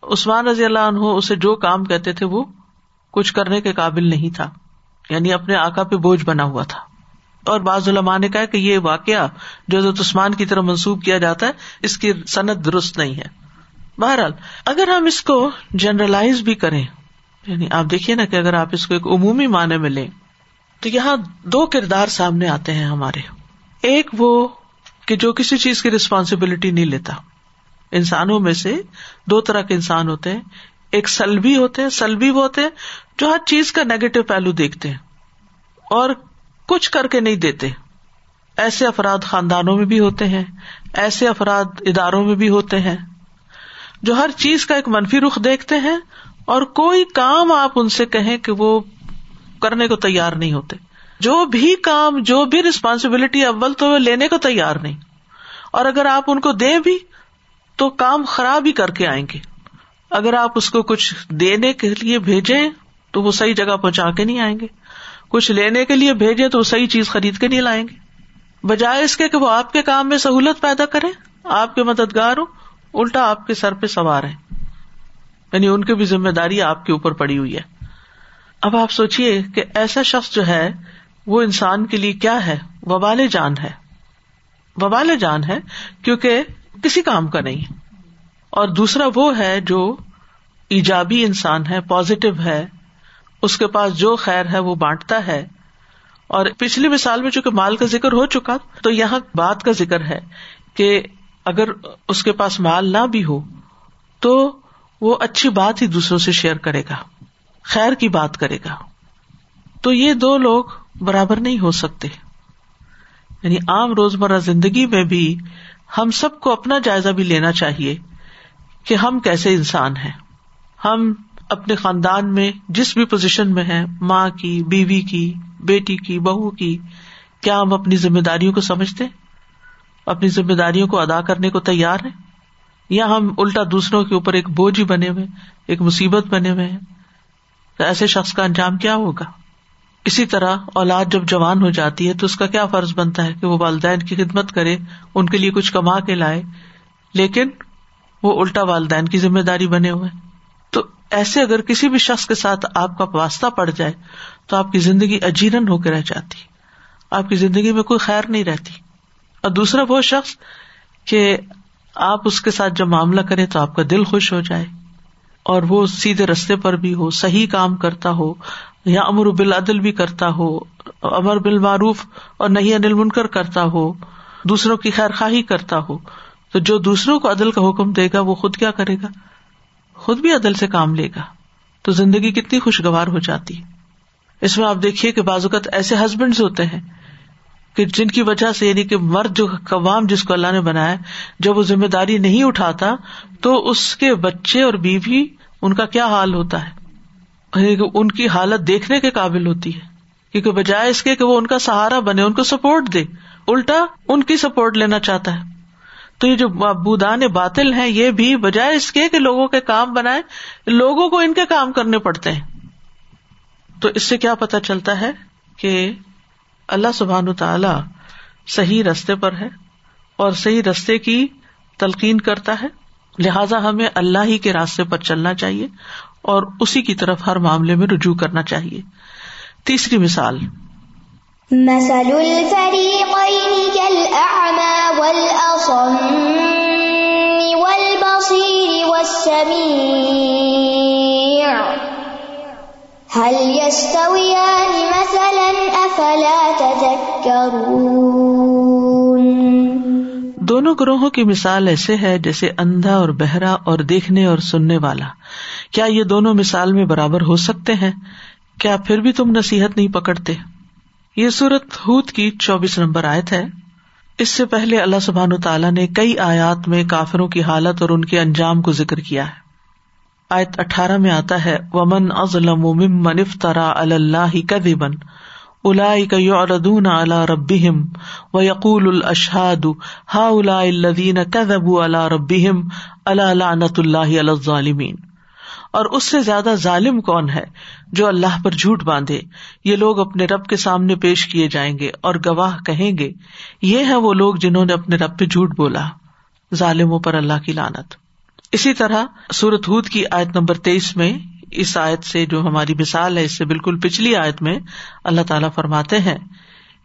عثمان رضی اللہ عنہ اسے جو کام کہتے تھے وہ کچھ کرنے کے قابل نہیں تھا یعنی اپنے آکا پہ بوجھ بنا ہوا تھا۔ اور بعض علماء نے کہا کہ یہ واقعہ جو حضرت عثمان کی طرح منسوخ کیا جاتا ہے، اس کی صنعت درست نہیں ہے۔ بہرحال، اگر ہم اس کو جنرلائز بھی کریں یعنی آپ دیکھیے نا کہ اگر آپ اس کو ایک عمومی معنی میں لیں، تو یہاں دو کردار سامنے آتے ہیں ہمارے۔ ایک وہ کہ جو کسی چیز کی ریسپانسبلٹی نہیں لیتا۔ انسانوں میں سے دو طرح کے انسان ہوتے ہیں۔ ایک سلبی ہوتے ہیں، سلبی وہ ہوتے ہیں جو ہر چیز کا نیگیٹو پہلو دیکھتے ہیں اور کچھ کر کے نہیں دیتے۔ ایسے افراد خاندانوں میں بھی ہوتے ہیں، ایسے افراد اداروں میں بھی ہوتے ہیں۔ جو ہر چیز کا ایک منفی رخ دیکھتے ہیں اور کوئی کام آپ ان سے کہیں کہ وہ کرنے کو تیار نہیں ہوتے۔ جو بھی کام، جو بھی ریسپانسبلٹی اول تو وہ لینے کو تیار نہیں۔ اور اگر آپ ان کو دیں بھی، تو کام خراب ہی کر کے آئیں گے۔ اگر آپ اس کو کچھ دینے کے لیے بھیجیں، تو وہ صحیح جگہ پہنچا کے نہیں آئیں گے۔ کچھ لینے کے لیے بھیجے تو وہ صحیح چیز خرید کے نہیں لائیں گے۔ بجائے اس کے کہ وہ آپ کے کام میں سہولت پیدا کرے آپ کے مددگار ہو الٹا آپ کے سر پہ سوار ہے یعنی ان کی بھی ذمہ داری آپ کے اوپر پڑی ہوئی ہے۔ اب آپ سوچیے کہ ایسا شخص جو ہے، وہ انسان کے لیے کیا ہے؟ وبال جان ہے۔ وبال جان ہے کیونکہ کسی کام کا نہیں۔ اور دوسرا وہ ہے جو ایجابی انسان ہے پازیٹو ہے۔ اس کے پاس جو خیر ہے، وہ بانٹتا ہے۔ اور پچھلی مثال میں چونکہ مال کا ذکر ہو چکا، تو یہاں بات کا ذکر ہے کہ اگر اس کے پاس مال نہ بھی ہو تو وہ اچھی بات ہی دوسروں سے شیئر کرے گا، خیر کی بات کرے گا۔ تو یہ دو لوگ برابر نہیں ہو سکتے۔ یعنی عام روزمرہ زندگی میں بھی ہم سب کو اپنا جائزہ بھی لینا چاہیے کہ ہم کیسے انسان ہیں۔ ہم اپنے خاندان میں جس بھی پوزیشن میں ہیں، ماں کی، بیوی کی، بیٹی کی، بہو کی، کیا ہم اپنی ذمہ داریوں کو سمجھتے؟ اپنی ذمہ داریوں کو ادا کرنے کو تیار ہیں؟ یا ہم الٹا دوسروں کے اوپر ایک بوجھ ہی بنے ہوئے ایک مصیبت بنے ہوئے ہیں؟ تو ایسے شخص کا انجام کیا ہوگا؟ اسی طرح اولاد جب جوان ہو جاتی ہے تو اس کا کیا فرض بنتا ہے کہ وہ والدین کی خدمت کرے، ان کے لیے کچھ کما کے لائے؟ لیکن وہ الٹا والدین کی ذمہ داری بنے ہوئے تو ایسے اگر کسی بھی شخص کے ساتھ آپ کا واسطہ پڑ جائے، تو آپ کی زندگی اجیرن ہو کے رہ جاتی۔ آپ کی زندگی میں کوئی خیر نہیں رہتی۔ اور دوسرا وہ شخص کہ آپ اس کے ساتھ جب معاملہ کرے تو آپ کا دل خوش ہو جائے اور وہ سیدھے رستے پر بھی ہو، صحیح کام کرتا ہو، یا امر بال عدل بھی کرتا ہو، امر بال معروف اور نہیں انل منکر کرتا ہو، دوسروں کی خیر خواہی کرتا ہو، تو جو دوسروں کو عدل کا حکم دے گا، وہ خود کیا کرے گا؟ خود بھی عدل سے کام لے گا، تو زندگی کتنی خوشگوار ہو جاتی۔ ہے اس میں آپ دیکھیے کہ بازوقت ایسے ہسبینڈ ہوتے ہیں کہ جن کی وجہ سے یعنی کہ مرد جو قوام جس کو اللہ نے بنایا جب وہ ذمہ داری نہیں اٹھاتا، تو اس کے بچے اور بیوی ان کا کیا حال ہوتا ہے؟ یعنی ان کی حالت دیکھنے کے قابل ہوتی ہے۔ کیونکہ بجائے اس کے کہ وہ ان کا سہارا بنے، ان کو سپورٹ دے۔ الٹا ان کی سپورٹ لینا چاہتا ہے۔ تو یہ جو بودان باطل ہیں، یہ بھی بجائے اس کے کہ لوگوں کے کام بنائے، لوگوں کو ان کے کام کرنے پڑتے ہیں۔ تو اس سے کیا پتا چلتا ہے کہ اللہ سبحان تعالی صحیح رستے پر ہے اور صحیح رستے کی تلقین کرتا ہے۔ لہذا ہمیں اللہ ہی کے راستے پر چلنا چاہیے اور اسی کی طرف ہر معاملے میں رجوع کرنا چاہیے۔ تیسری مثال۔ دونوں گروہوں کی مثال ایسے ہے جیسے اندھا اور بہرا اور دیکھنے اور سننے والا۔ کیا یہ دونوں مثال میں برابر ہو سکتے ہیں؟ کیا پھر بھی تم نصیحت نہیں پکڑتے؟ یہ سورت ہت کی چوبیس نمبر آیت ہے۔ اس سے پہلے اللہ سبحان تعالیٰ نے کئی آیات میں کافروں کی حالت اور ان کے انجام کو ذکر کیا ہے۔ آیت اٹھارہ میں آتا ہے، ومن ازلم ممن افطرا اللہ کذبا اولئک یعرضون علی ربهم ویقول الاشهاد هؤلاء الذین کذبوا علی ربهم الا لعنت اللہ الظالمین۔ اور اس سے زیادہ ظالم کون ہے جو اللہ پر جھوٹ باندھے؟ یہ لوگ اپنے رب کے سامنے پیش کیے جائیں گے اور گواہ کہیں گے، یہ ہے وہ لوگ جنہوں نے اپنے رب پہ جھوٹ بولا، ظالموں پر اللہ کی لانت اسی طرح سورت ہود کی آیت نمبر تیئیس میں اس آیت سے جو ہماری مثال ہے، اس سے بالکل پچھلی آیت میں اللہ تعالیٰ فرماتے ہیں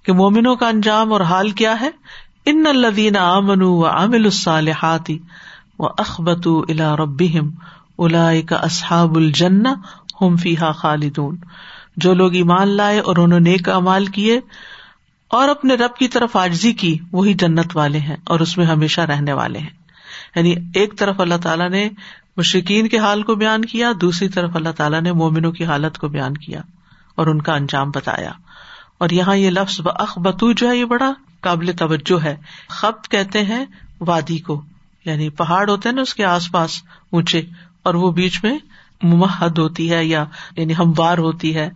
کہ مومنوں کا انجام اور حال کیا ہے؟ ان الدین امن و عامل الصالحاتی و اخبت الا رب الا کا اصحاب الجن ہم فیحا خالدون۔ جو لوگ ایمان لائے اور انہوں نے نیک امال کیے اور اپنے رب کی طرف آجزی کی، وہی جنت والے ہیں اور اس میں ہمیشہ رہنے والے ہیں۔ یعنی ایک طرف اللہ تعالیٰ نے مشکین کے حال کو بیان کیا، دوسری طرف اللہ تعالیٰ نے مومنوں کی حالت کو بیان کیا اور ان کا انجام بتایا۔ اور یہاں یہ لفظ اخبتو جو ہے یہ بڑا قابل توجہ ہے۔ خبت کہتے ہیں وادی کو یعنی پہاڑ ہوتے ہیں نا اس کے آس پاس اونچے، اور وہ بیچ میں ممحد ہوتی ہے یا یعنی ہموار ہوتی ہے،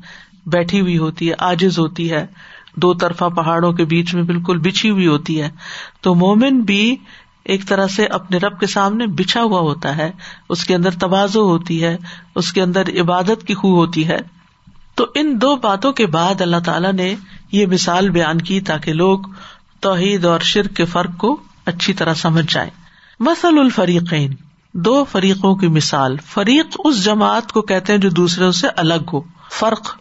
بیٹھی ہوئی ہوتی ہے آجز ہوتی ہے۔ دو طرفہ پہاڑوں کے بیچ میں بالکل بچھی ہوئی ہوتی ہے۔ تو مومن بھی ایک طرح سے اپنے رب کے سامنے بچھا ہوا ہوتا ہے، اس کے اندر توازو ہوتی ہے، اس کے اندر عبادت کی خو ہوتی ہے۔ تو ان دو باتوں کے بعد اللہ تعالیٰ نے یہ مثال بیان کی تاکہ لوگ توحید اور شرک کے فرق کو اچھی طرح سمجھ جائیں۔ مسل الفریقین، دو فریقوں کی مثال۔ فریق اس جماعت کو کہتے ہیں جو دوسرے سے الگ ہو۔ فرق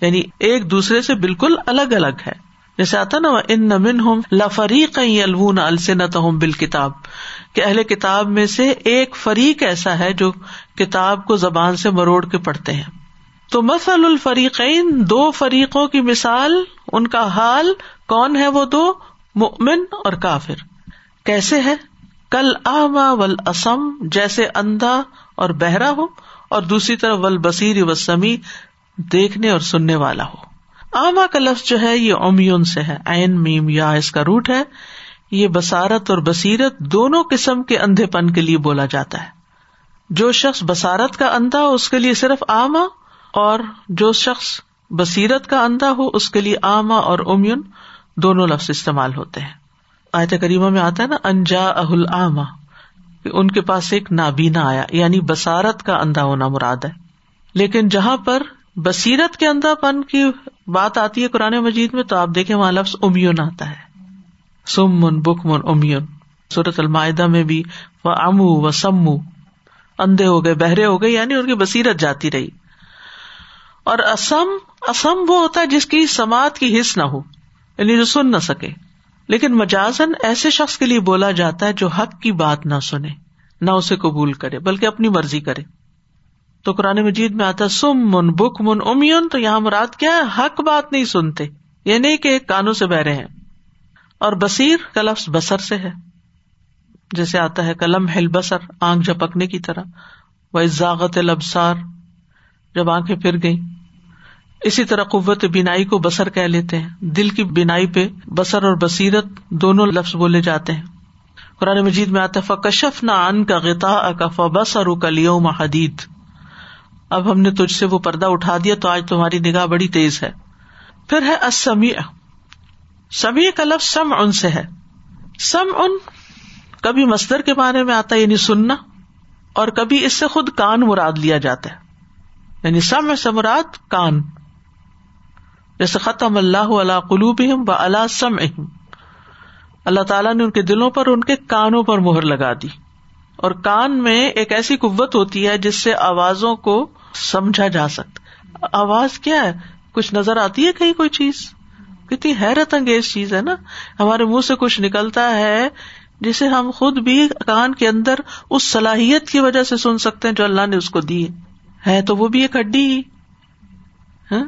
یعنی ایک دوسرے سے بالکل الگ الگ ہے۔ جیسے آتا نا ان نمن ہوں لفریق الون السنت ہوں بال کتاب کہ اہل کتاب میں سے ایک فریق ایسا ہے جو کتاب کو زبان سے مروڑ کے پڑھتے ہیں۔ تو مسل الفریقین، دو فریقوں کی مثال، ان کا حال، کون ہے وہ دو؟ مؤمن اور کافر۔ کیسے ہے؟ کل آما ول اسم جیسے اندھا اور بہرا ہو، اور دوسری طرف ول بصیر و سمی دیکھنے اور سننے والا ہو۔ آما کا لفظ جو ہے یہ اومیون سے ہے۔ این میم، یا اس کا روٹ ہے۔ یہ بسارت اور بصیرت دونوں قسم کے اندھے پن کے لیے بولا جاتا ہے۔ جو شخص بسارت کا اندھا ہو، اس کے لیے صرف آما، اور جو شخص بصیرت کا اندھا ہو، اس کے لیے آما اور امیون دونوں لفظ استعمال ہوتے ہیں۔ آیت کریمہ میں آتا ہے نا انجا اہل آما ان کے پاس ایک نابینا آیا یعنی بسارت کا اندھا ہونا مراد ہے۔ لیکن جہاں پر بصیرت کے اندھا پن کی بات آتی ہے قرآن مجید میں، تو آپ دیکھیں وہاں لفظ امیون آتا ہے۔ سم من بک من امیون۔ صورت المائدہ میں بھی وہ امو و سمو اندھے ہو گئے، بہرے ہو گئے یعنی ان کی بصیرت جاتی رہی۔ اور اسم اسم وہ ہوتا ہے جس کی سماعت کی حص نہ ہو یعنی جو سن نہ سکے۔ لیکن مجازن ایسے شخص کے لیے بولا جاتا ہے جو حق کی بات نہ سنے، نہ اسے قبول کرے، بلکہ اپنی مرضی کرے۔ تو قرآن مجید میں آتا سم من بک من امیون تو یہاں مراد کیا ہے؟ حق بات نہیں سنتے، یہ نہیں کہ کانوں سے بہ رہے ہیں۔ اور بصیر کا لفظ بسر سے ہے۔ جیسے آتا ہے کلم ہل بسر آنکھ جھپکنے کی طرح۔ وہ ازاغت البسار جب آنکھیں پھر گئی اسی طرح قوت بینائی کو بسر کہہ لیتے ہیں۔ دل کی بینائی پہ بسر اور بصیرت دونوں لفظ بولے جاتے ہیں۔ قرآن مجید میں آتا فکشف نہ ان کا غتا کا فبس اور کلیوم حدید اب ہم نے تجھ سے وہ پردہ اٹھا دیا تو آج تمہاری نگاہ بڑی تیز ہے۔ پھر ہے اسمی سمی کا لفظ سم ان سے ہے۔ سم ان کبھی مستر کے بارے میں آتا ہے یعنی سننا، اور کبھی اس سے خود کان مراد لیا جاتا ہے۔ یعنی سم سے مراد کان۔ جیسے ختم اللہ اللہ قلوب و اللہ سم اللہ تعالیٰ نے ان کے دلوں پر ان کے کانوں پر مہر لگا دی۔ اور کان میں ایک ایسی قوت ہوتی ہے جس سے آوازوں کو سمجھا جا سکتا آواز کیا ہے؟ کچھ نظر آتی ہے کہیں کوئی چیز؟ کتنی حیرت انگیز چیز ہے نا؟ ہمارے منہ سے کچھ نکلتا ہے جسے ہم خود بھی کان کے اندر اس صلاحیت کی وجہ سے سن سکتے ہیں جو اللہ نے اس کو دی ہے۔ تو وہ بھی ایک ہڈی ہی۔ ہاں؟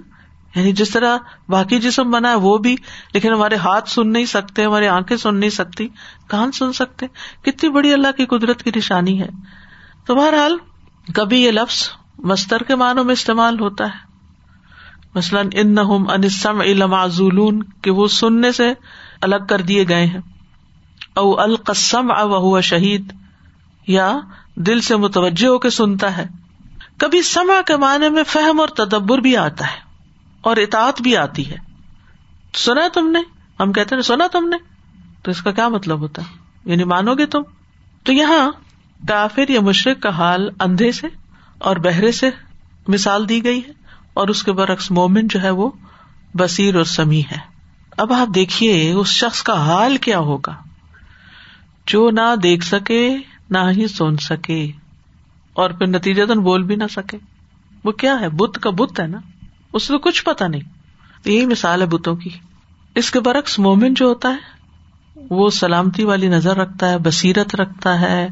یعنی جس طرح باقی جسم بنا ہے وہ بھی، لیکن ہمارے ہاتھ سن نہیں سکتے، ہماری آنکھیں سن نہیں سکتی، کان سن سکتے۔ کتنی بڑی اللہ کی قدرت کی نشانی ہے۔ تو بہرحال کبھی یہ لفظ مستر کے معنوں میں استعمال ہوتا ہے۔ مثلاً ان نہ علم کہ وہ سننے سے الگ کر دیے گئے ہیں۔ او القسم او شہید، یا دل سے متوجہ ہو کے سنتا ہے۔ کبھی سما کے معنی میں فہم اور تدبر بھی آتا ہے اور اطاعت بھی آتی ہے۔ سنا تم نے؟ ہم کہتے ہیں سنا تم نے؟ تو اس کا کیا مطلب ہوتا؟ ہے یعنی مانو گے تم؟ تو یہاں کافر یا مشرق کا حال اندھے سے اور بہرے سے مثال دی گئی ہے اور اس کے برعکس مومن جو ہے وہ بصیر اور سمی ہے۔ اب آپ دیکھیے اس شخص کا حال کیا ہوگا۔ جو نہ دیکھ سکے، نہ ہی سن سکے اور پھر نتیجہ تن بول بھی نہ سکے۔ وہ کیا ہے؟ بت کا بت ہے نا؟ اس کو کچھ پتا نہیں۔ یہی مثال ہے بتوں کی۔ اس کے برعکس مومن جو ہوتا ہے، وہ سلامتی والی نظر رکھتا ہے، بصیرت رکھتا ہے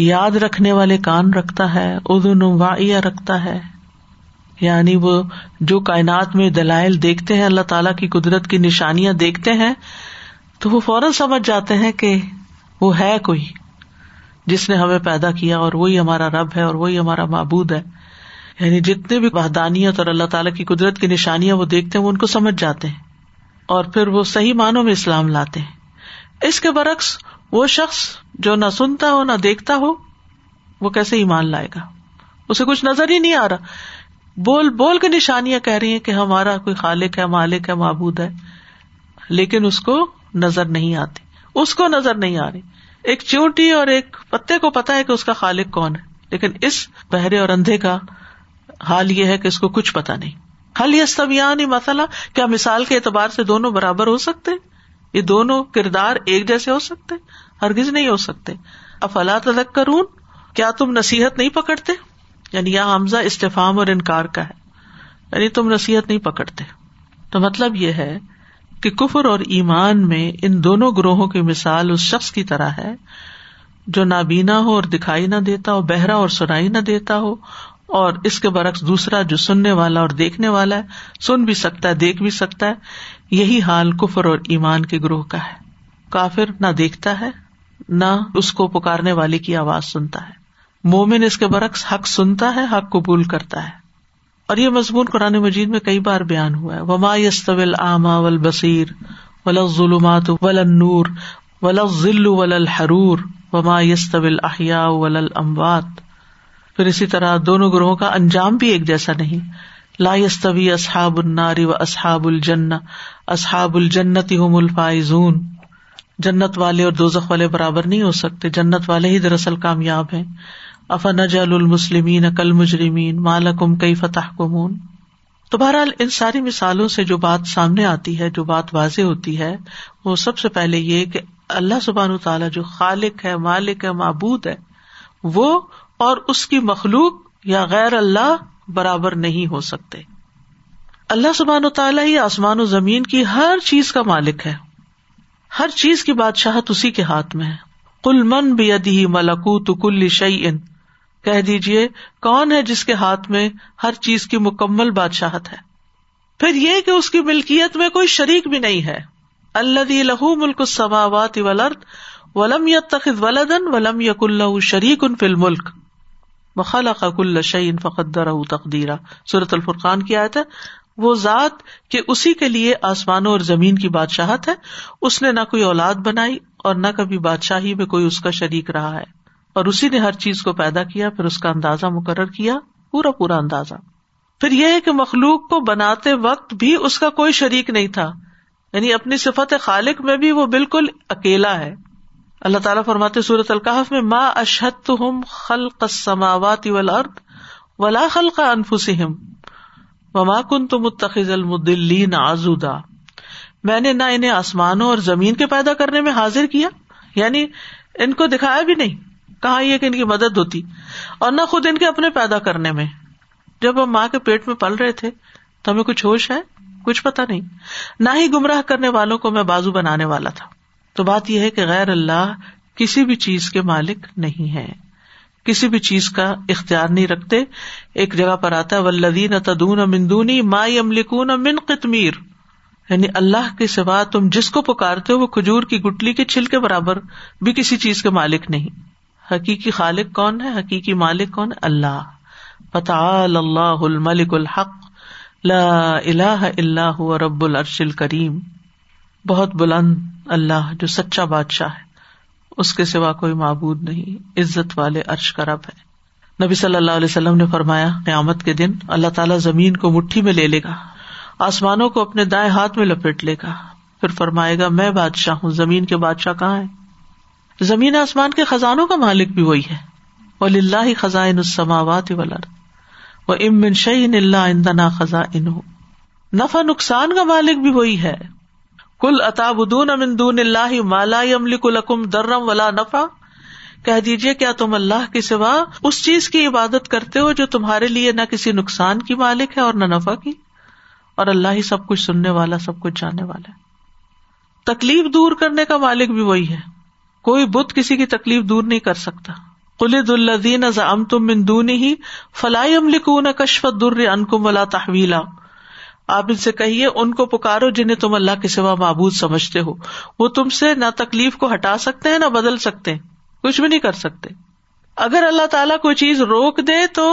یاد رکھنے والے کان رکھتا ہے ادن واعیہ رکھتا ہے۔ یعنی وہ جو کائنات میں دلائل دیکھتے ہیں، اللہ تعالیٰ کی قدرت کی نشانیاں دیکھتے ہیں، تو وہ فوراً سمجھ جاتے ہیں کہ وہ ہے کوئی۔ جس نے ہمیں پیدا کیا اور وہی ہمارا رب ہے اور وہی ہمارا معبود ہے۔ یعنی جتنے بھی وحدانیت اور اللہ تعالیٰ کی قدرت کی نشانیاں وہ دیکھتے ہیں، وہ ان کو سمجھ جاتے ہیں۔ اور پھر وہ صحیح معنوں میں اسلام لاتے ہیں۔ اس کے برعکس وہ شخص جو نہ سنتا ہو نہ دیکھتا ہو، وہ کیسے ایمان لائے گا؟ اسے کچھ نظر ہی نہیں آ رہا۔ بول بول کے نشانیاں کہہ رہی ہیں کہ ہمارا کوئی خالق ہے، مالک ہے، معبود ہے، لیکن اس کو نظر نہیں آتی۔ اس کو نظر نہیں آ رہی۔ ایک چونٹی اور ایک پتے کو پتا ہے کہ اس کا خالق کون ہے، لیکن اس بہرے اور اندھے کا حال یہ ہے کہ اس کو کچھ پتا نہیں۔ حل یہ سب مسئلہ کیا مثال کے اعتبار سے دونوں برابر ہو سکتے؟ ہیں یہ دونوں کردار ایک جیسے ہو سکتے ہرگز نہیں ہو سکتے۔ افلا تلک کرون کیا تم نصیحت نہیں پکڑتے؟ یعنی یہاں حمزہ استفام اور انکار کا ہے۔ یعنی تم نصیحت نہیں پکڑتے۔ تو مطلب یہ ہے کہ کفر اور ایمان میں ان دونوں گروہوں کی مثال اس شخص کی طرح ہے، جو نابینا ہو اور دکھائی نہ دیتا ہو، بہرا اور سنائی نہ دیتا ہو، اور اس کے برعکس دوسرا جو سننے والا اور دیکھنے والا ہے، سن بھی سکتا ہے، دیکھ بھی سکتا ہے۔ یہی حال کفر اور ایمان کے گروہ کا ہے۔ کافر نہ دیکھتا ہے، نہ اس کو پکارنے والے کی آواز سنتا ہے۔ مومن اس کے برعکس حق سنتا ہے، حق قبول کرتا ہے۔ اور یہ مضمون قرآن مجید میں کئی بار بیان ہوا ہے۔ وما یستول آما ول بصیر ولا ظلمات ول نور ولا ذل ول الحرور وما یستول احیا ول اموات پھر اسی طرح دونوں گروہوں کا انجام بھی ایک جیسا نہیں۔ لا يستوي اصحاب النار و اصحاب الجنہ، اصحاب الجنت هم الفائزون۔ جنت والے اور دوزخ والے برابر نہیں ہو سکتے، جنت والے ہی دراصل کامیاب ہیں۔ افا نجل المسلمین کل مجرمین مالکم کئی فتح کمون تو بہرحال ان ساری مثالوں سے جو بات سامنے آتی ہے، جو بات واضح ہوتی ہے، وہ سب سے پہلے یہ کہ اللہ سبحان تعالیٰ جو خالق ہے، مالک ہے، معبود ہے، وہ اور اس کی مخلوق یا غیر اللہ برابر نہیں ہو سکتے۔ اللہ سبحان و تعالیٰ ہی آسمان و زمین کی ہر چیز کا مالک ہے۔ ہر چیز کی بادشاہت اسی کے ہاتھ میں ہے۔ کل من بھی ملکوت کل شعی ان کہہ دیجیے کون ہے جس کے ہاتھ میں ہر چیز کی مکمل بادشاہت ہے؟ پھر یہ کہ اس کی ملکیت میں کوئی شریک بھی نہیں ہے۔ اللہ لہو ملک سماوات ولرد ولم یت تخذ ولدن ولم یق اللہ شریک ان فل ملک وخلق كل شيء فقدره تقديرا۔ سورة الفرقان کی آیت ہے۔ وہ ذات کہ اسی کے لیے آسمانوں اور زمین کی بادشاہت ہے۔ اس نے نہ کوئی اولاد بنائی اور نہ کبھی بادشاہی میں کوئی اس کا شریک رہا ہے۔ اور اسی نے ہر چیز کو پیدا کیا، پھر اس کا اندازہ مقرر کیا، پورا پورا اندازہ۔ پھر یہ ہے کہ مخلوق کو بناتے وقت بھی اس کا کوئی شریک نہیں تھا۔ یعنی اپنی صفت خالق میں بھی وہ بالکل اکیلا ہے۔ اللہ تعالیٰ فرماتے صورت القحف میں ماں اشحت ہم خلق سماوات ولاد ولا خلق انفسم وما کن متخذ المدلین آزودا میں نے نہ انہیں آسمانوں اور زمین کے پیدا کرنے میں حاضر کیا یعنی ان کو دکھایا بھی نہیں کہا یہ کہ ان کی مدد ہوتی، اور نہ خود ان کے اپنے پیدا کرنے میں۔ جب ہم ماں کے پیٹ میں پل رہے تھے، تو ہمیں کچھ ہوش ہے؟ کچھ پتا نہیں۔ نہ ہی گمراہ کرنے والوں کو میں بازو بنانے والا تھا۔ تو بات یہ ہے کہ غیر اللہ کسی بھی چیز کے مالک نہیں ہے۔ کسی بھی چیز کا اختیار نہیں رکھتے۔ ایک جگہ پر آتا ہے ولدین تدون مندونی مائی املکون من قطمیر یعنی اللہ کے سوا تم جس کو پکارتے ہو، وہ کھجور کی گٹلی کے چھل کے برابر بھی کسی چیز کے مالک نہیں۔ حقیقی خالق کون ہے؟ حقیقی مالک کون؟ ہے اللہ۔ پتا اللہ الملک الحق۔ لا الہ الا هو رب العرش الکریم بہت بلند اللہ جو سچا بادشاہ ہے، اس کے سوا کوئی معبود نہیں، عزت والے عرش کا رب ہے۔ نبی صلی اللہ علیہ وسلم نے فرمایا، قیامت کے دن اللہ تعالیٰ زمین کو مٹھی میں لے لے گا، آسمانوں کو اپنے دائیں ہاتھ میں لپیٹ لے گا۔ پھر فرمائے گا، میں بادشاہ ہوں، زمین کے بادشاہ کہاں ہے؟ زمین آسمان کے خزانوں کا مالک بھی وہی ہے۔ ولی اللہ خزائن السماوات ولر وہ امن شعین اللہ اندنا خزاں ان نفا نقصان کا مالک بھی وہی ہے۔ کل اتاب امن دون اللہ مالا املک الکم درم ولا نفا کہہ دیجیے کیا تم اللہ کے سوا اس چیز کی عبادت کرتے ہو جو تمہارے لیے نہ کسی نقصان کی مالک ہے اور نہ نفا کی؟ اور اللہ ہی سب کچھ سننے والا، سب کچھ جاننے والا ہے۔ تکلیف دور کرنے کا مالک بھی وہی ہے۔ کوئی بت کسی کی تکلیف دور نہیں کر سکتا۔ قلد الدین ام تم مندون ہی فلائی ام لکھوں کشفت در انکم ولا تحویلا۔ آپ ان سے کہیے، ان کو پکارو جنہیں تم اللہ کے سوا معبود سمجھتے ہو۔ وہ تم سے نہ تکلیف کو ہٹا سکتے ہیں، نہ بدل سکتے کچھ بھی نہیں کر سکتے۔ اگر اللہ تعالیٰ کوئی چیز روک دے تو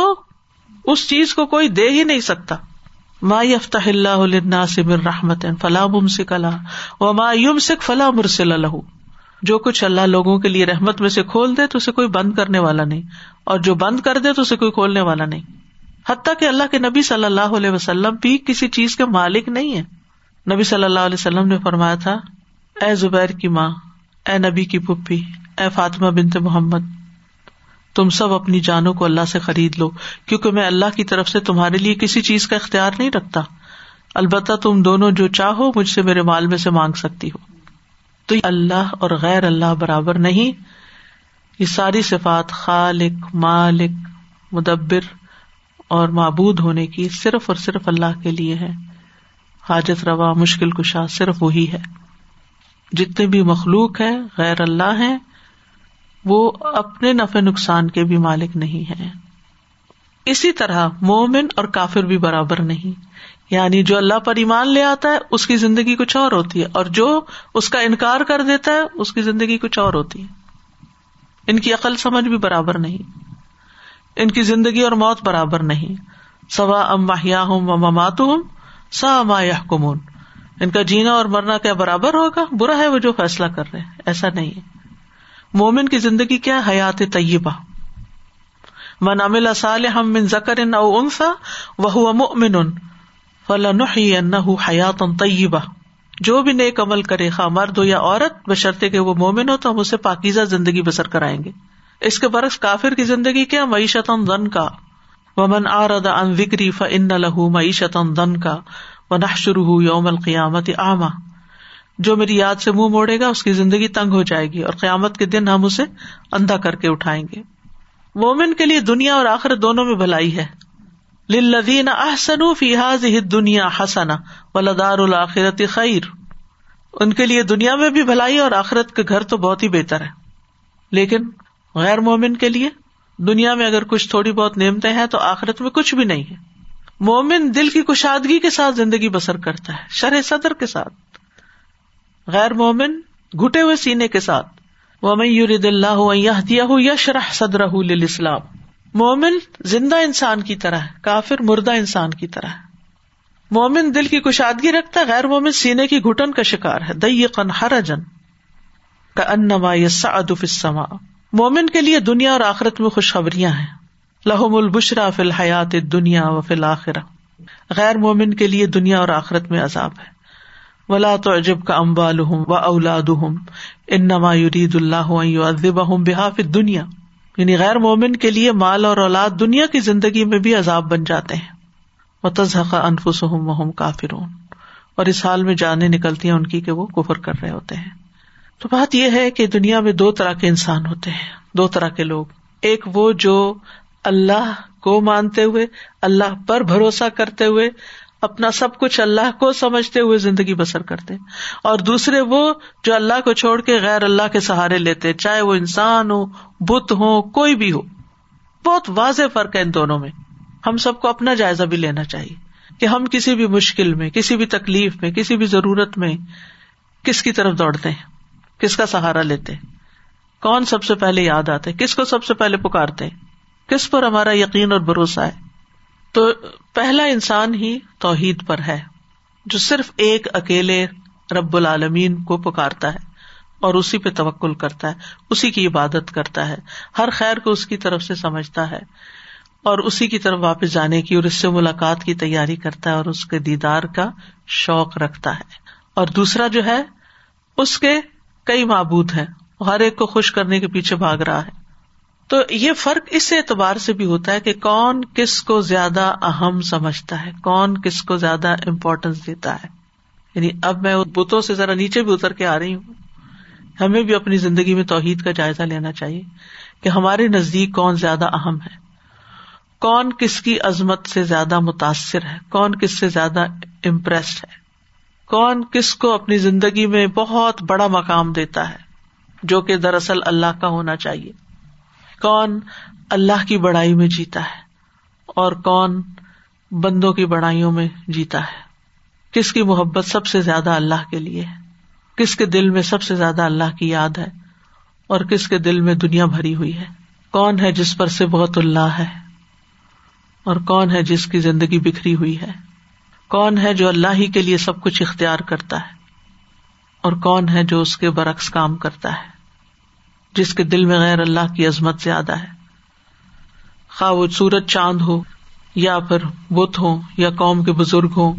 اس چیز کو کوئی دے ہی نہیں سکتا۔ ما یفتح اللہ سمر رحمت فلاح ممسک اللہ و ما یم سکھ فلاح مرسل اللہ جو کچھ اللہ لوگوں کے لیے رحمت میں سے کھول دے تو اسے کوئی بند کرنے والا نہیں، اور جو بند کر دے تو اسے کوئی کھولنے والا نہیں۔ حتیٰ کہ اللہ کے نبی صلی اللہ علیہ وسلم بھی کسی چیز کے مالک نہیں ہے نبی صلی اللہ علیہ وسلم نے فرمایا تھا، اے زبیر کی ماں، اے نبی کی پپھی اے فاطمہ بنت محمد، تم سب اپنی جانوں کو اللہ سے خرید لو، کیونکہ میں اللہ کی طرف سے تمہارے لیے کسی چیز کا اختیار نہیں رکھتا۔ البتہ تم دونوں جو چاہو، مجھ سے میرے مال میں سے مانگ سکتی ہو۔ تو اللہ اور غیر اللہ برابر نہیں۔ یہ ساری صفات خالق، مالک، مدبر اور معبود ہونے کی صرف اور صرف اللہ کے لیے ہے۔ حاجت روا، مشکل کشا صرف وہی ہے۔ جتنے بھی مخلوق ہے غیر اللہ ہے وہ اپنے نفع نقصان کے بھی مالک نہیں ہے اسی طرح مومن اور کافر بھی برابر نہیں۔ یعنی جو اللہ پر ایمان لے آتا ہے، اس کی زندگی کچھ اور ہوتی ہے۔ اور جو اس کا انکار کر دیتا ہے، اس کی زندگی کچھ اور ہوتی ہے۔ ان کی عقل سمجھ بھی برابر نہیں۔ ان کی زندگی اور موت برابر نہیں۔ سوا ام ماہیا ہوں و ممات ہوں سا اما یا کمون ان کا جینا اور مرنا کیا برابر ہوگا؟ برا ہے وہ جو فیصلہ کر رہے ایسا نہیں ہے۔ مومن کی زندگی کیا حیات طیبہ۔ من امل ہم من ذکر او انسا وہ مؤمن فلنحيينه حیات طیبہ۔ جو بھی نیک عمل کرے خا مرد ہو یا عورت، بشرطے کہ وہ مومن ہو، تو ہم اسے پاکیزہ زندگی بسر کرائیں گے۔ اس کے برعکس کافر کی زندگی کیا؟ معیشت دن کا۔ ومن آرد ان وکری فن لہو معیشت دن کا۔ و شروع یوم القیامت آما جو میری یاد سے منہ موڑے گا، اس کی زندگی تنگ ہو جائے گی اور قیامت کے دن ہم اسے اندھا کر کے اٹھائیں گے۔ مومن کے لیے دنیا اور آخر دونوں میں بھلائی ہے۔ لدین احسن فیحاظ دنیا حسنا و لدار الآخرت خیر ان کے لیے دنیا میں بھی بھلائی اور آخرت کے گھر تو بہت ہی بہتر ہے۔ لیکن غیر مومن کے لیے دنیا میں اگر کچھ تھوڑی بہت نعمتیں ہیں تو آخرت میں کچھ بھی نہیں ہے۔ مومن دل کی کشادگی کے ساتھ زندگی بسر کرتا ہے، شرح صدر کے ساتھ۔ غیر مومن گٹے ہوئے سینے کے ساتھ۔ وہ اللہ دیا ہو یا شرح صدر اسلام مومن زندہ انسان کی طرح کافر مردہ انسان کی طرح مومن دل کی کشادگی رکھتا ہے، غیر مومن سینے کی گٹن کا شکار ہے۔ دئی قن ہر جن کا انما سما مومن کے لیے دنیا اور آخرت میں خوشخبریاں ہیں۔ لہم البشرا فی الحیات دنیا و فی الآخرہ غیر مومن کے لیے دنیا اور آخرت میں عذاب ہے۔ ولا تو عجب کا امبال و اولاد ان نما یرید اللہ بحاف دنیا یعنی غیر مومن کے لیے مال اور اولاد دنیا کی زندگی میں بھی عذاب بن جاتے ہیں۔ وہ تزحقہ انفس ہوں کافر اور اس حال میں جانے نکلتی ہیں ان کی کہ وہ کفر کر رہے ہوتے ہیں۔ تو بات یہ ہے کہ دنیا میں دو طرح کے انسان ہوتے ہیں، دو طرح کے لوگ۔ ایک وہ جو اللہ کو مانتے ہوئے، اللہ پر بھروسہ کرتے ہوئے، اپنا سب کچھ اللہ کو سمجھتے ہوئے زندگی بسر کرتے۔ اور دوسرے وہ جو اللہ کو چھوڑ کے غیر اللہ کے سہارے لیتے، چاہے وہ انسان ہو، بت ہو، کوئی بھی ہو۔ بہت واضح فرق ہے ان دونوں میں۔ ہم سب کو اپنا جائزہ بھی لینا چاہیے کہ ہم کسی بھی مشکل میں، کسی بھی تکلیف میں، کسی بھی ضرورت میں کس کی طرف دوڑتے ہیں۔ کس کا سہارا لیتے کون سب سے پہلے یاد آتے کس کو سب سے پہلے پکارتے کس پر ہمارا یقین اور بھروسہ ہے تو پہلا انسان ہی توحید پر ہے جو صرف ایک اکیلے رب العالمین کو پکارتا ہے اور اسی پہ توکل کرتا ہے، اسی کی عبادت کرتا ہے، ہر خیر کو اس کی طرف سے سمجھتا ہے اور اسی کی طرف واپس جانے کی اور اس سے ملاقات کی تیاری کرتا ہے اور اس کے دیدار کا شوق رکھتا ہے۔ اور دوسرا جو ہے، اس کے کئی معبود ہیں، ہر ایک کو خوش کرنے کے پیچھے بھاگ رہا ہے۔ تو یہ فرق اس اعتبار سے بھی ہوتا ہے کہ کون کس کو زیادہ اہم سمجھتا ہے، کون کس کو زیادہ امپورٹینس دیتا ہے۔ یعنی اب میں بتوں سے ذرا نیچے بھی اتر کے آ رہی ہوں۔ ہمیں بھی اپنی زندگی میں توحید کا جائزہ لینا چاہیے کہ ہمارے نزدیک کون زیادہ اہم ہے۔ کون کس کی عظمت سے زیادہ متاثر ہے، کون کس سے زیادہ امپریسڈ ہے۔ کون کس کو اپنی زندگی میں بہت بڑا مقام دیتا ہے جو کہ دراصل اللہ کا ہونا چاہیے؟ کون اللہ کی بڑائی میں جیتا ہے اور کون بندوں کی بڑائیوں میں جیتا ہے؟ کس کی محبت سب سے زیادہ اللہ کے لیے ہے؟ کس کے دل میں سب سے زیادہ اللہ کی یاد ہے اور کس کے دل میں دنیا بھری ہوئی ہے؟ کون ہے جس پر سے بہت اللہ ہے اور کون ہے جس کی زندگی بکھری ہوئی ہے؟ کون ہے جو اللہ ہی کے لیے سب کچھ اختیار کرتا ہے اور کون ہے جو اس کے برعکس کام کرتا ہے جس کے دل میں غیر اللہ کی عظمت زیادہ ہے خواہ وہ سورج چاند ہو یا پھر بت ہو یا قوم کے بزرگ ہوں،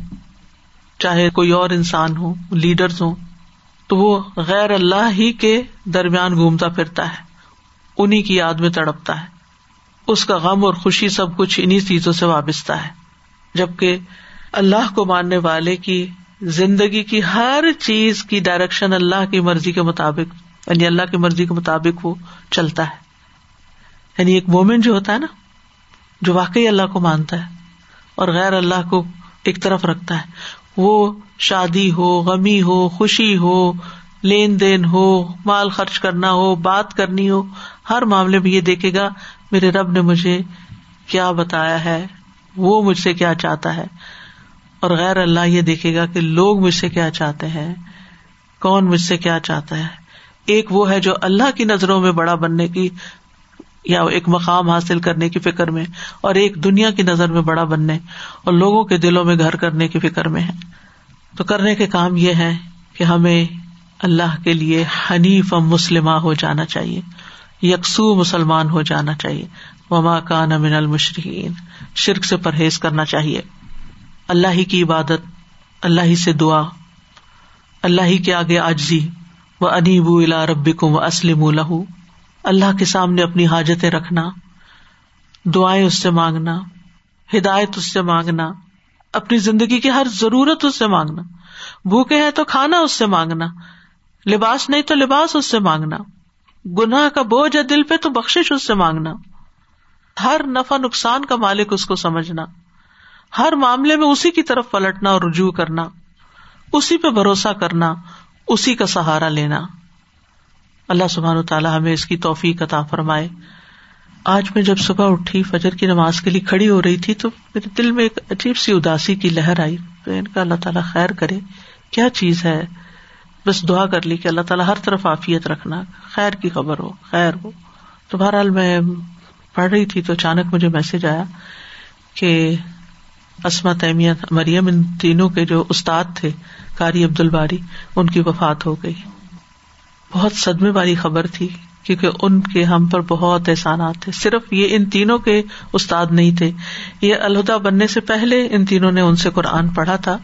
چاہے کوئی اور انسان ہو لیڈرز ہوں، تو وہ غیر اللہ ہی کے درمیان گھومتا پھرتا ہے انہیں کی یاد میں تڑپتا ہے۔ اس کا غم اور خوشی سب کچھ انہیں چیزوں سے وابستہ ہے، جبکہ اللہ کو ماننے والے کی زندگی کی ہر چیز کی ڈائریکشن اللہ کی مرضی کے مطابق یعنی اللہ کی مرضی کے مطابق وہ چلتا ہے۔ یعنی ایک مومنٹ جو ہوتا ہے نا، جو واقعی اللہ کو مانتا ہے اور غیر اللہ کو ایک طرف رکھتا ہے، وہ شادی ہو، غمی ہو، خوشی ہو، لین دین ہو، مال خرچ کرنا ہو، بات کرنی ہو، ہر معاملے میں یہ دیکھے گا، میرے رب نے مجھے کیا بتایا ہے، وہ مجھ سے کیا چاہتا ہے۔ اور غیر اللہ یہ دیکھے گا کہ لوگ مجھ سے کیا چاہتے ہیں؟ کون مجھ سے کیا چاہتا ہے؟ ایک وہ ہے جو اللہ کی نظروں میں بڑا بننے کی یا ایک مقام حاصل کرنے کی فکر میں اور ایک دنیا کی نظر میں بڑا بننے اور لوگوں کے دلوں میں گھر کرنے کی فکر میں ہے۔ تو کرنے کے کام یہ ہے کہ ہمیں اللہ کے لیے حنیف مسلمہ ہو جانا چاہیے۔ یکسو مسلمان ہو جانا چاہیے۔ وما کان امن المشرقین شرک سے پرہیز کرنا چاہیے۔ اللہ ہی کی عبادت، اللہ ہی سے دعا، اللہ ہی کے آگے آجزی و انیب الا ربکم و اسلم لہو اللہ کے سامنے اپنی حاجتیں رکھنا، دعائیں اس سے مانگنا، ہدایت اس سے مانگنا، اپنی زندگی کی ہر ضرورت اس سے مانگنا۔ بھوکے ہیں تو کھانا اس سے مانگنا، لباس نہیں تو لباس اس سے مانگنا۔ گناہ کا بوجھ ہے دل پہ تو بخش اس سے مانگنا۔ ہر نفع نقصان کا مالک اس کو سمجھنا۔ ہر معاملے میں اسی کی طرف پلٹنا اور رجوع کرنا، اسی پہ بھروسہ کرنا، اسی کا سہارا لینا۔ اللہ سبحان تعالیٰ ہمیں اس کی توفیق عطا فرمائے۔ آج میں جب صبح اٹھی، فجر کی نماز کے لیے کھڑی ہو رہی تھی، تو میرے دل میں ایک عجیب سی اداسی کی لہر آئی۔ تو ان کا اللہ تعالیٰ خیر کرے۔ کیا چیز ہے؟ بس دعا کر لی کہ اللہ تعالیٰ ہر طرف عافیت رکھنا، خیر کی خبر ہو، خیر ہو۔ تو بہرحال میں پڑھ رہی تھی، تو اچانک مجھے میسج آیا کہ اسما تیمیت مریم، ان تینوں کے جو استاد تھے کاری عبد الباری ان کی وفات ہو گئی۔ بہت صدمے والی خبر تھی، کیونکہ ان کے ہم پر بہت احسانات تھے۔ صرف یہ ان تینوں کے استاد نہیں تھے، یہ الہدا بننے سے پہلے ان تینوں نے ان سے قرآن پڑھا تھا۔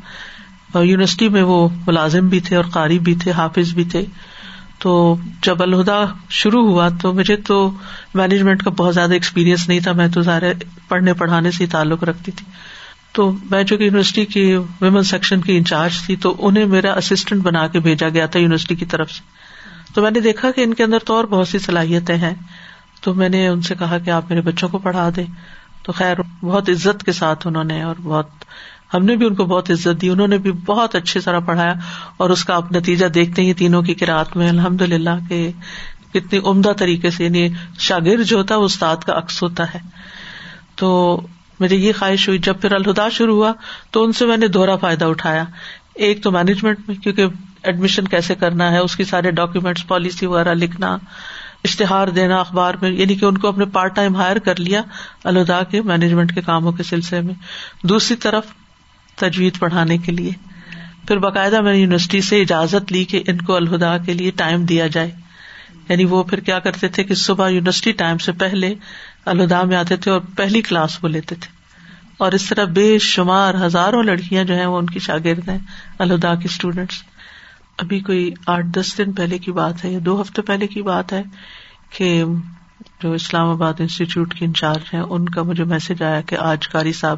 اور یونیورسٹی میں وہ ملازم بھی تھے اور قاری بھی تھے، حافظ بھی تھے۔ تو جب الہدا شروع ہوا تو مجھے تو مینجمنٹ کا بہت زیادہ ایکسپیرئنس نہیں تھا، میں تو ظاہر پڑھنے پڑھانے سے ہی تعلق رکھتی تھی۔ تو میں جو کہ یونیورسٹی کی ویمن سیکشن کی انچارج تھی تو انہیں میرا اسسٹنٹ بنا کے بھیجا گیا تھا یونیورسٹی کی طرف سے۔ تو میں نے دیکھا کہ ان کے اندر تو اور بہت سی صلاحیتیں ہیں۔ تو میں نے ان سے کہا کہ آپ میرے بچوں کو پڑھا دیں۔ تو خیر، بہت عزت کے ساتھ انہوں نے اور بہت، ہم نے بھی ان کو بہت عزت دی۔ انہوں نے بھی بہت اچھی طرح پڑھایا اور اس کا آپ نتیجہ دیکھتے ہی تینوں کی کراط میں۔ الحمد للہ کے کتنی عمدہ طریقے سے یعنی شاگرد جو ہوتا ہے استاد کا عکس ہوتا ہے۔ تو میری یہ خواہش ہوئی، جب پھر الہدا شروع ہوا تو ان سے میں نے دوہرا فائدہ اٹھایا۔ ایک تو مینجمنٹ میں، کیونکہ ایڈمیشن کیسے کرنا ہے، اس کی سارے ڈاکیومینٹس پالیسی وغیرہ لکھنا، اشتہار دینا، اخبار میں یعنی کہ ان کو اپنے پارٹ ٹائم ہائر کر لیا الدا کے مینجمنٹ کے کاموں کے سلسلے میں۔ دوسری طرف تجویز پڑھانے کے لیے۔ پھر باقاعدہ میں نے یونیورسٹی سے اجازت لی کہ ان کو الہدا کے لیے ٹائم دیا جائے۔ یعنی وہ پھر کیا کرتے تھے کہ صبح یونیورسٹی ٹائم سے پہلے الہدا میں آتے تھے اور پہلی کلاس وہ لیتے تھے۔ اور اس طرح بے شمار ہزاروں لڑکیاں جو ہیں وہ ان کی شاگرد ہیں الہدا کی اسٹوڈینٹس ابھی کوئی آٹھ دس دن پہلے کی بات ہے یا دو ہفتے پہلے کی بات ہے کہ جو اسلام آباد انسٹیٹیوٹ کی انچارج ہیں، ان کا مجھے میسج آیا کہ آج کاری صاحب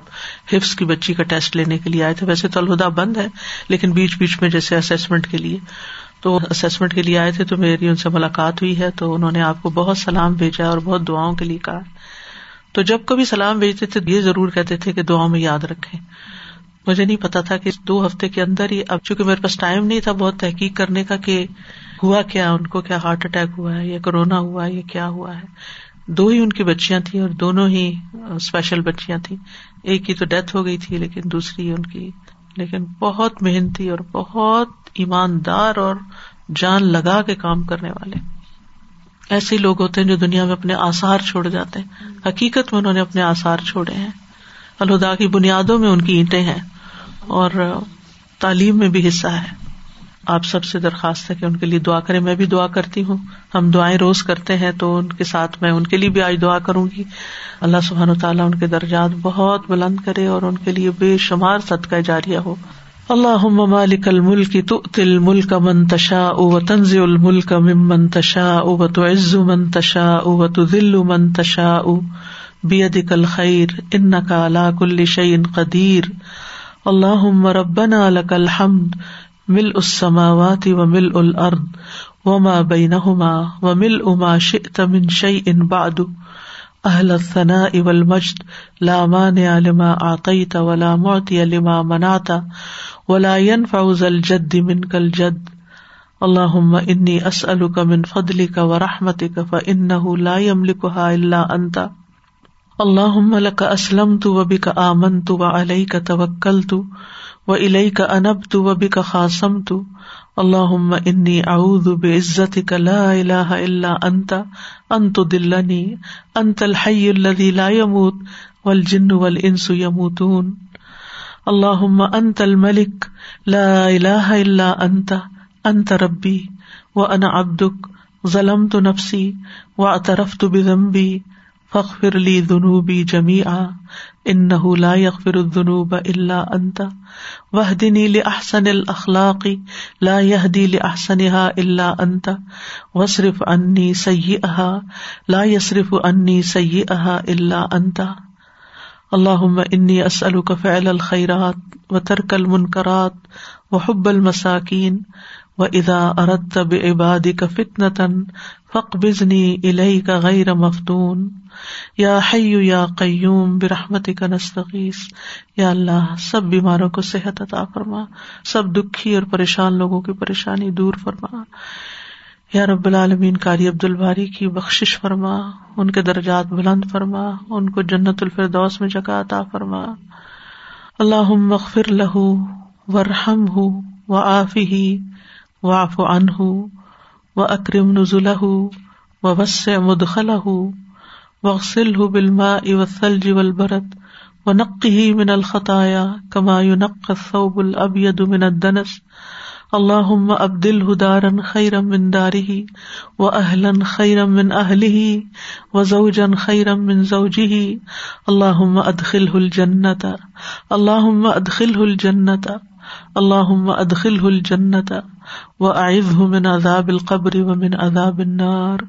حفظ کی بچی کا ٹیسٹ لینے کے لیے آئے تھے۔ ویسے تو الہدا بند ہے، لیکن بیچ بیچ میں جیسے اسسمنٹ کے لیے۔ تو اسسمنٹ کے لیے آئے تھے تو میری ان سے ملاقات ہوئی ہے تو انہوں نے آپ کو بہت سلام بھیجا اور بہت دعاؤں کے لیے کہا۔ تو جب کبھی سلام بھیجتے تھے یہ ضرور کہتے تھے کہ دعاؤں میں یاد رکھے مجھے نہیں پتا تھا کہ دو ہفتے کے اندر ہی اب چونکہ میرے پاس ٹائم نہیں تھا بہت تحقیق کرنے کا کہ ہوا کیا، ان کو کیا ہارٹ اٹیک ہوا ہے یا کرونا ہوا ہے یا کیا ہوا ہے۔ دو ہی ان کی بچیاں تھیں اور دونوں ہی uh, اسپیشل بچیاں تھیں۔ ایک کی تو ڈیتھ ہو گئی تھی لیکن دوسری ان کی لیکن بہت محنتی اور بہت ایماندار اور جان لگا کے کام کرنے والے۔ ایسے لوگ ہوتے ہیں جو دنیا میں اپنے آسار چھوڑ جاتے ہیں۔ حقیقت میں انہوں نے اپنے آسار چھوڑے ہیں۔ الہدا کی بنیادوں میں ان کی اینٹیں ہیں اور تعلیم میں بھی حصہ ہے۔ آپ سب سے درخواست ہے کہ ان کے لیے دعا کریں۔ میں بھی دعا کرتی ہوں۔ ہم دعائیں روز کرتے ہیں تو ان کے ساتھ میں ان کے لیے بھی آج دعا کروں گی۔ اللہ سبحان و تعالیٰ ان کے درجات بہت بلند کرے اور ان کے لیے بے شمار صدقہ جاریہ ہو۔ اللہ مالک الملک تؤتی الملک من تشاء و تنزع الملک ممن تشاء و تعز من تشاء و تذل من تشاء۔ بیدک الخیر انک علی کل شیء قدیر۔ اللہم ربنا لک الحمد ملء السماوات وملء الارض وما بينهما وملء ما شئت من شيء بعد. اہل الثناء والمجد لا مانع لما اعطيت ولا معطي لما منعت ولا ينفع ذا الجد منك الجد. اللهم اني اسالك من فضلك ورحمتك فانه لا يملكها الا انت. اللهم لك اسلمت وبك امنت وعليك توكلت و الئی کا انب تو و واليك انبت وبك خاصمت اللهم اني اعوذ بے بعزتك لا اله الا انت ان تضلني انت الحي الذي لا يموت والجن والانس يموتون اللہ انت الملک لا الہ الا انت انت ربی و انا ابدک ظلم تو نفسی فخر لی دنوبی جمی آ ان لا یغفر الذنوب الا انت وحدنی لاحسن الاخلاق لا يهدي لاحسنها الا انت واصرف عني سيئها، لا يصرف عني سيئها الا انت اللہ انی اسل فعل الخیرات و ترک المنکرات و حب المساکین و ادا ارد عبادی کا فتن تن فق بزنی الہی کا غیر مفتون. یا حیو یا قیوم برحمتی کا نستقیس یا اللہ، سب بیماروں کو صحت عطا فرما، سب دکھی اور پریشان لوگوں کی پریشانی دور فرما۔ یا رب العالمین کاری عبد الباری کی بخش فرما، ان کے درجات بلند فرما، ان کو جنت الفردوس میں جگہ عطا فرما۔ اللہ مغفر لہ ورحم ہُ و آفی و آف ان و اکرم نزل و وس مدخل وغسل بلما اوسل و البرت و نقی من الخطایا کما نق صوب العبید من الدنس. اللہ ابدل ہدارن خیرم من داری و اہلن خیرم من اہلی و زوجن خیرم من زوجی اللہ ادخل ہل جنت اللہ ادخل الجنت اللہ ادخل ہل جنت و عائد من عذاب القبر و من عذاب النار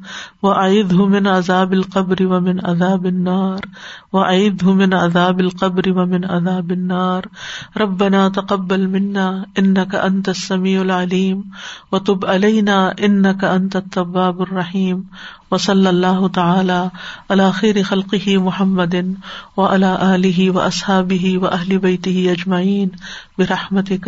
و عائد من عذاب القبر و من عذاب النار و عائد من عذاب القبر و من عذاب النار ربنا تقبل منا انك انت السميع العليم وتب علينا انك انت التواب الرحيم وصلى الله تعالى على خير خلقه محمد وعلى اله واصحابه واهل بيته اجمعين برحمتك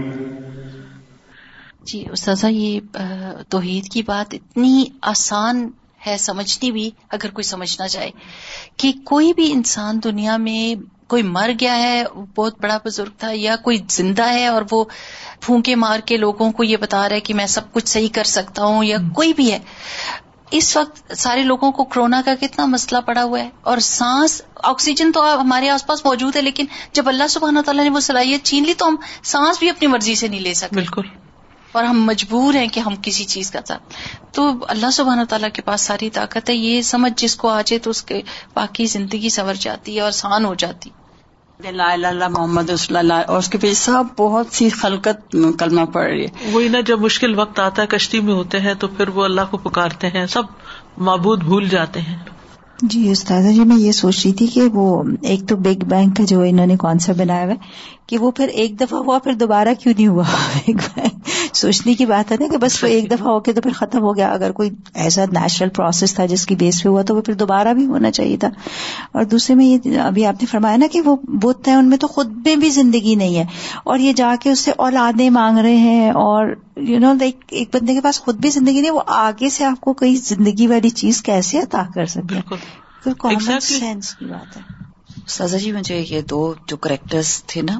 جی استاذہ یہ توحید کی بات اتنی آسان ہے سمجھنی بھی اگر کوئی سمجھنا چاہے کہ کوئی بھی انسان دنیا میں کوئی مر گیا ہے بہت بڑا بزرگ تھا یا کوئی زندہ ہے اور وہ پھونکے مار کے لوگوں کو یہ بتا رہا ہے کہ میں سب کچھ صحیح کر سکتا ہوں یا کوئی بھی ہے اس وقت سارے لوگوں کو کرونا کا کتنا مسئلہ پڑا ہوا ہے اور سانس آکسیجن تو ہمارے آس پاس موجود ہے لیکن جب اللہ سبحانہ تعالیٰ نے وہ صلاحیت چھین لی تو ہم سانس بھی اپنی مرضی سے نہیں لے سکتے بالکل۔ اور ہم مجبور ہیں کہ ہم کسی چیز کا ساتھ تو اللہ سبحانہ تعالیٰ کے پاس ساری طاقت ہے۔ یہ سمجھ جس کو آ جائے تو اس کے باقی زندگی سنور جاتی ہے اور آسان ہو جاتی۔ لا اللہ محمد رسول اللہ۔ اور اس کے پیچھے سب بہت سی خلقت کلمہ پڑ رہی ہے۔ وہی نا جب مشکل وقت آتا ہے کشتی میں ہوتے ہیں تو پھر وہ اللہ کو پکارتے ہیں۔ سب معبود بھول جاتے ہیں۔ جی استاذہ جی میں یہ سوچ رہی تھی کہ وہ ایک تو بگ بینگ کا جو انہوں نے سا بنایا ہوا ہے کہ وہ پھر ایک دفعہ ہوا پھر دوبارہ کیوں نہیں ہوا؟ بگ بینگ سوچنے کی بات ہے نا کہ بس وہ ایک دفعہ ہو کے تو پھر ختم ہو گیا۔ اگر کوئی ایسا نیچرل پروسیس تھا جس کی بیس پہ ہوا تو وہ پھر دوبارہ بھی ہونا چاہیے تھا۔ اور دوسرے میں یہ ابھی آپ نے فرمایا نا کہ وہ بت ہیں ان میں تو خود میں بھی زندگی نہیں ہے۔ اور یہ جا کے اس سے اولادیں مانگ رہے ہیں اور یو نو لائک ایک بندے کے پاس خود بھی زندگی نہیں وہ آگے سے آپ کو کوئی زندگی والی چیز کیسے عطا کر سکے؟ پھر کامن سینس کی بات ہے۔ سزا جی مجھے یہ دو جو کریکٹرز تھے نا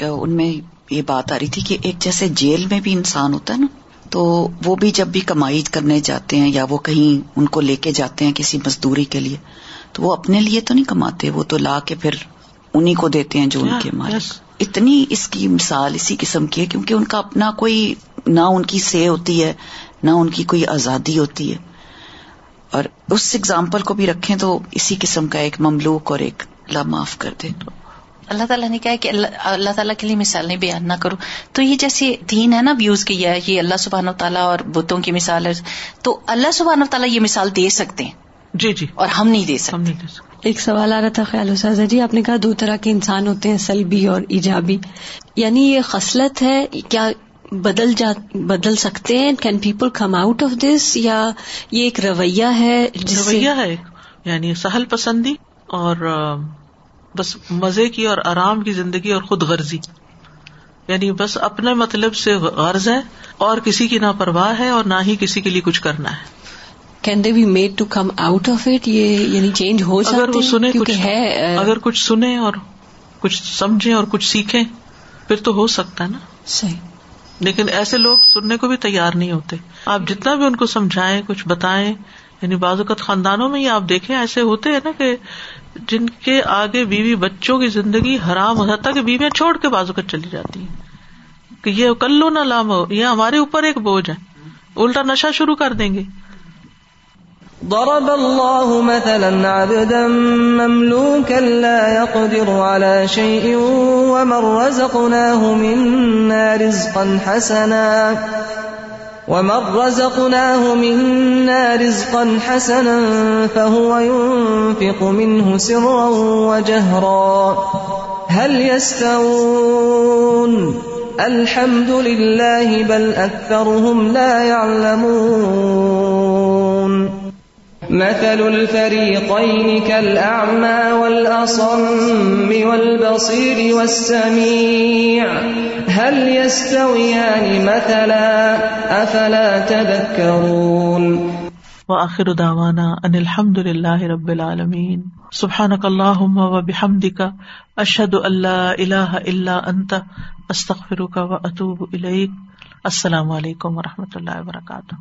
ان میں یہ بات آ رہی تھی کہ ایک جیسے جیل میں بھی انسان ہوتا ہے نا تو وہ بھی جب بھی کمائی کرنے جاتے ہیں یا وہ کہیں ان کو لے کے جاتے ہیں کسی مزدوری کے لیے تو وہ اپنے لیے تو نہیں کماتے وہ تو لا کے پھر انہیں کو دیتے ہیں جو ان کے مالک اتنی اس کی مثال اسی قسم کی ہے کیونکہ ان کا اپنا کوئی نہ ان کی سے ہوتی ہے نہ ان کی کوئی آزادی ہوتی ہے۔ اور اس اگزامپل کو بھی رکھیں تو اسی قسم کا ایک مملوک اور ایک لا معاف کر دے اللہ تعالیٰ نے کہا کہ اللہ تعالیٰ کے لیے مثالیں بیان نہ کرو۔ تو یہ جیسے دین ہے نا ویوز کی ہے یہ اللہ سبحان و تعالیٰ اور بتوں کی مثال ہے۔ تو اللہ سبحان و تعالیٰ یہ مثال دے سکتے ہیں۔ جی جی۔ اور ہم نہیں دے سکتے۔ ایک سوال آ رہا تھا خیال اساذہ جی آپ نے کہا دو طرح کے انسان ہوتے ہیں سلبی اور ایجابی۔ یعنی یہ خصلت ہے کیا بدل جا بدل سکتے ہیں؟ Can people come out of this یا یہ ایک رویہ ہے رویہ ہے یعنی سہل پسندی اور بس مزے کی اور آرام کی زندگی اور خود غرضی۔ یعنی بس اپنے مطلب سے غرض ہے اور کسی کی نہ پرواہ ہے اور نہ ہی کسی کے لیے کچھ کرنا ہے۔ Can they be made to come out of it یہ یعنی چینج ہو اگر وہ سنے کچھ ہے اگر کچھ سنے اور کچھ سمجھے اور کچھ سیکھیں پھر تو ہو سکتا ہے نا۔ صحیح۔ لیکن ایسے لوگ سننے کو بھی تیار نہیں ہوتے۔ آپ جتنا بھی ان کو سمجھائیں کچھ بتائیں یعنی بعض اوقات خاندانوں میں ہی آپ دیکھیں ایسے ہوتے ہیں نا کہ جن کے آگے بیوی بچوں کی زندگی حرام ہو جاتا کہ بیویاں چھوڑ کے بازو کر چلی جاتی ہیں۔ کہ یہ کل لو نہ لام ہو، یہ ہمارے اوپر ایک بوجھ ہے۔ الٹا نشا شروع کر دیں گے۔ ضرب الله مثلا عبدا مملوكا لا يقدر على شيء ومن رزقناه منا رزقا حسنا۔ ومن رزقناه منا رزقا حسنا فهو ينفق منه سرا وجهرا هل يستوون الحمد لله بل أكثرهم لا يعلمون مثل الفريقين كالأعمى والأصم والبصير والسميع. هل يستويان مثلا؟ أفلا تذكرون. وآخر دعوانا أن الحمد لله رب العالمين. سبحانك اللهم وبحمدك أشهد أن لا إله إلا أنت، أستغفرك وأتوب إليك. السلام عليكم ورحمة الله وبركاته.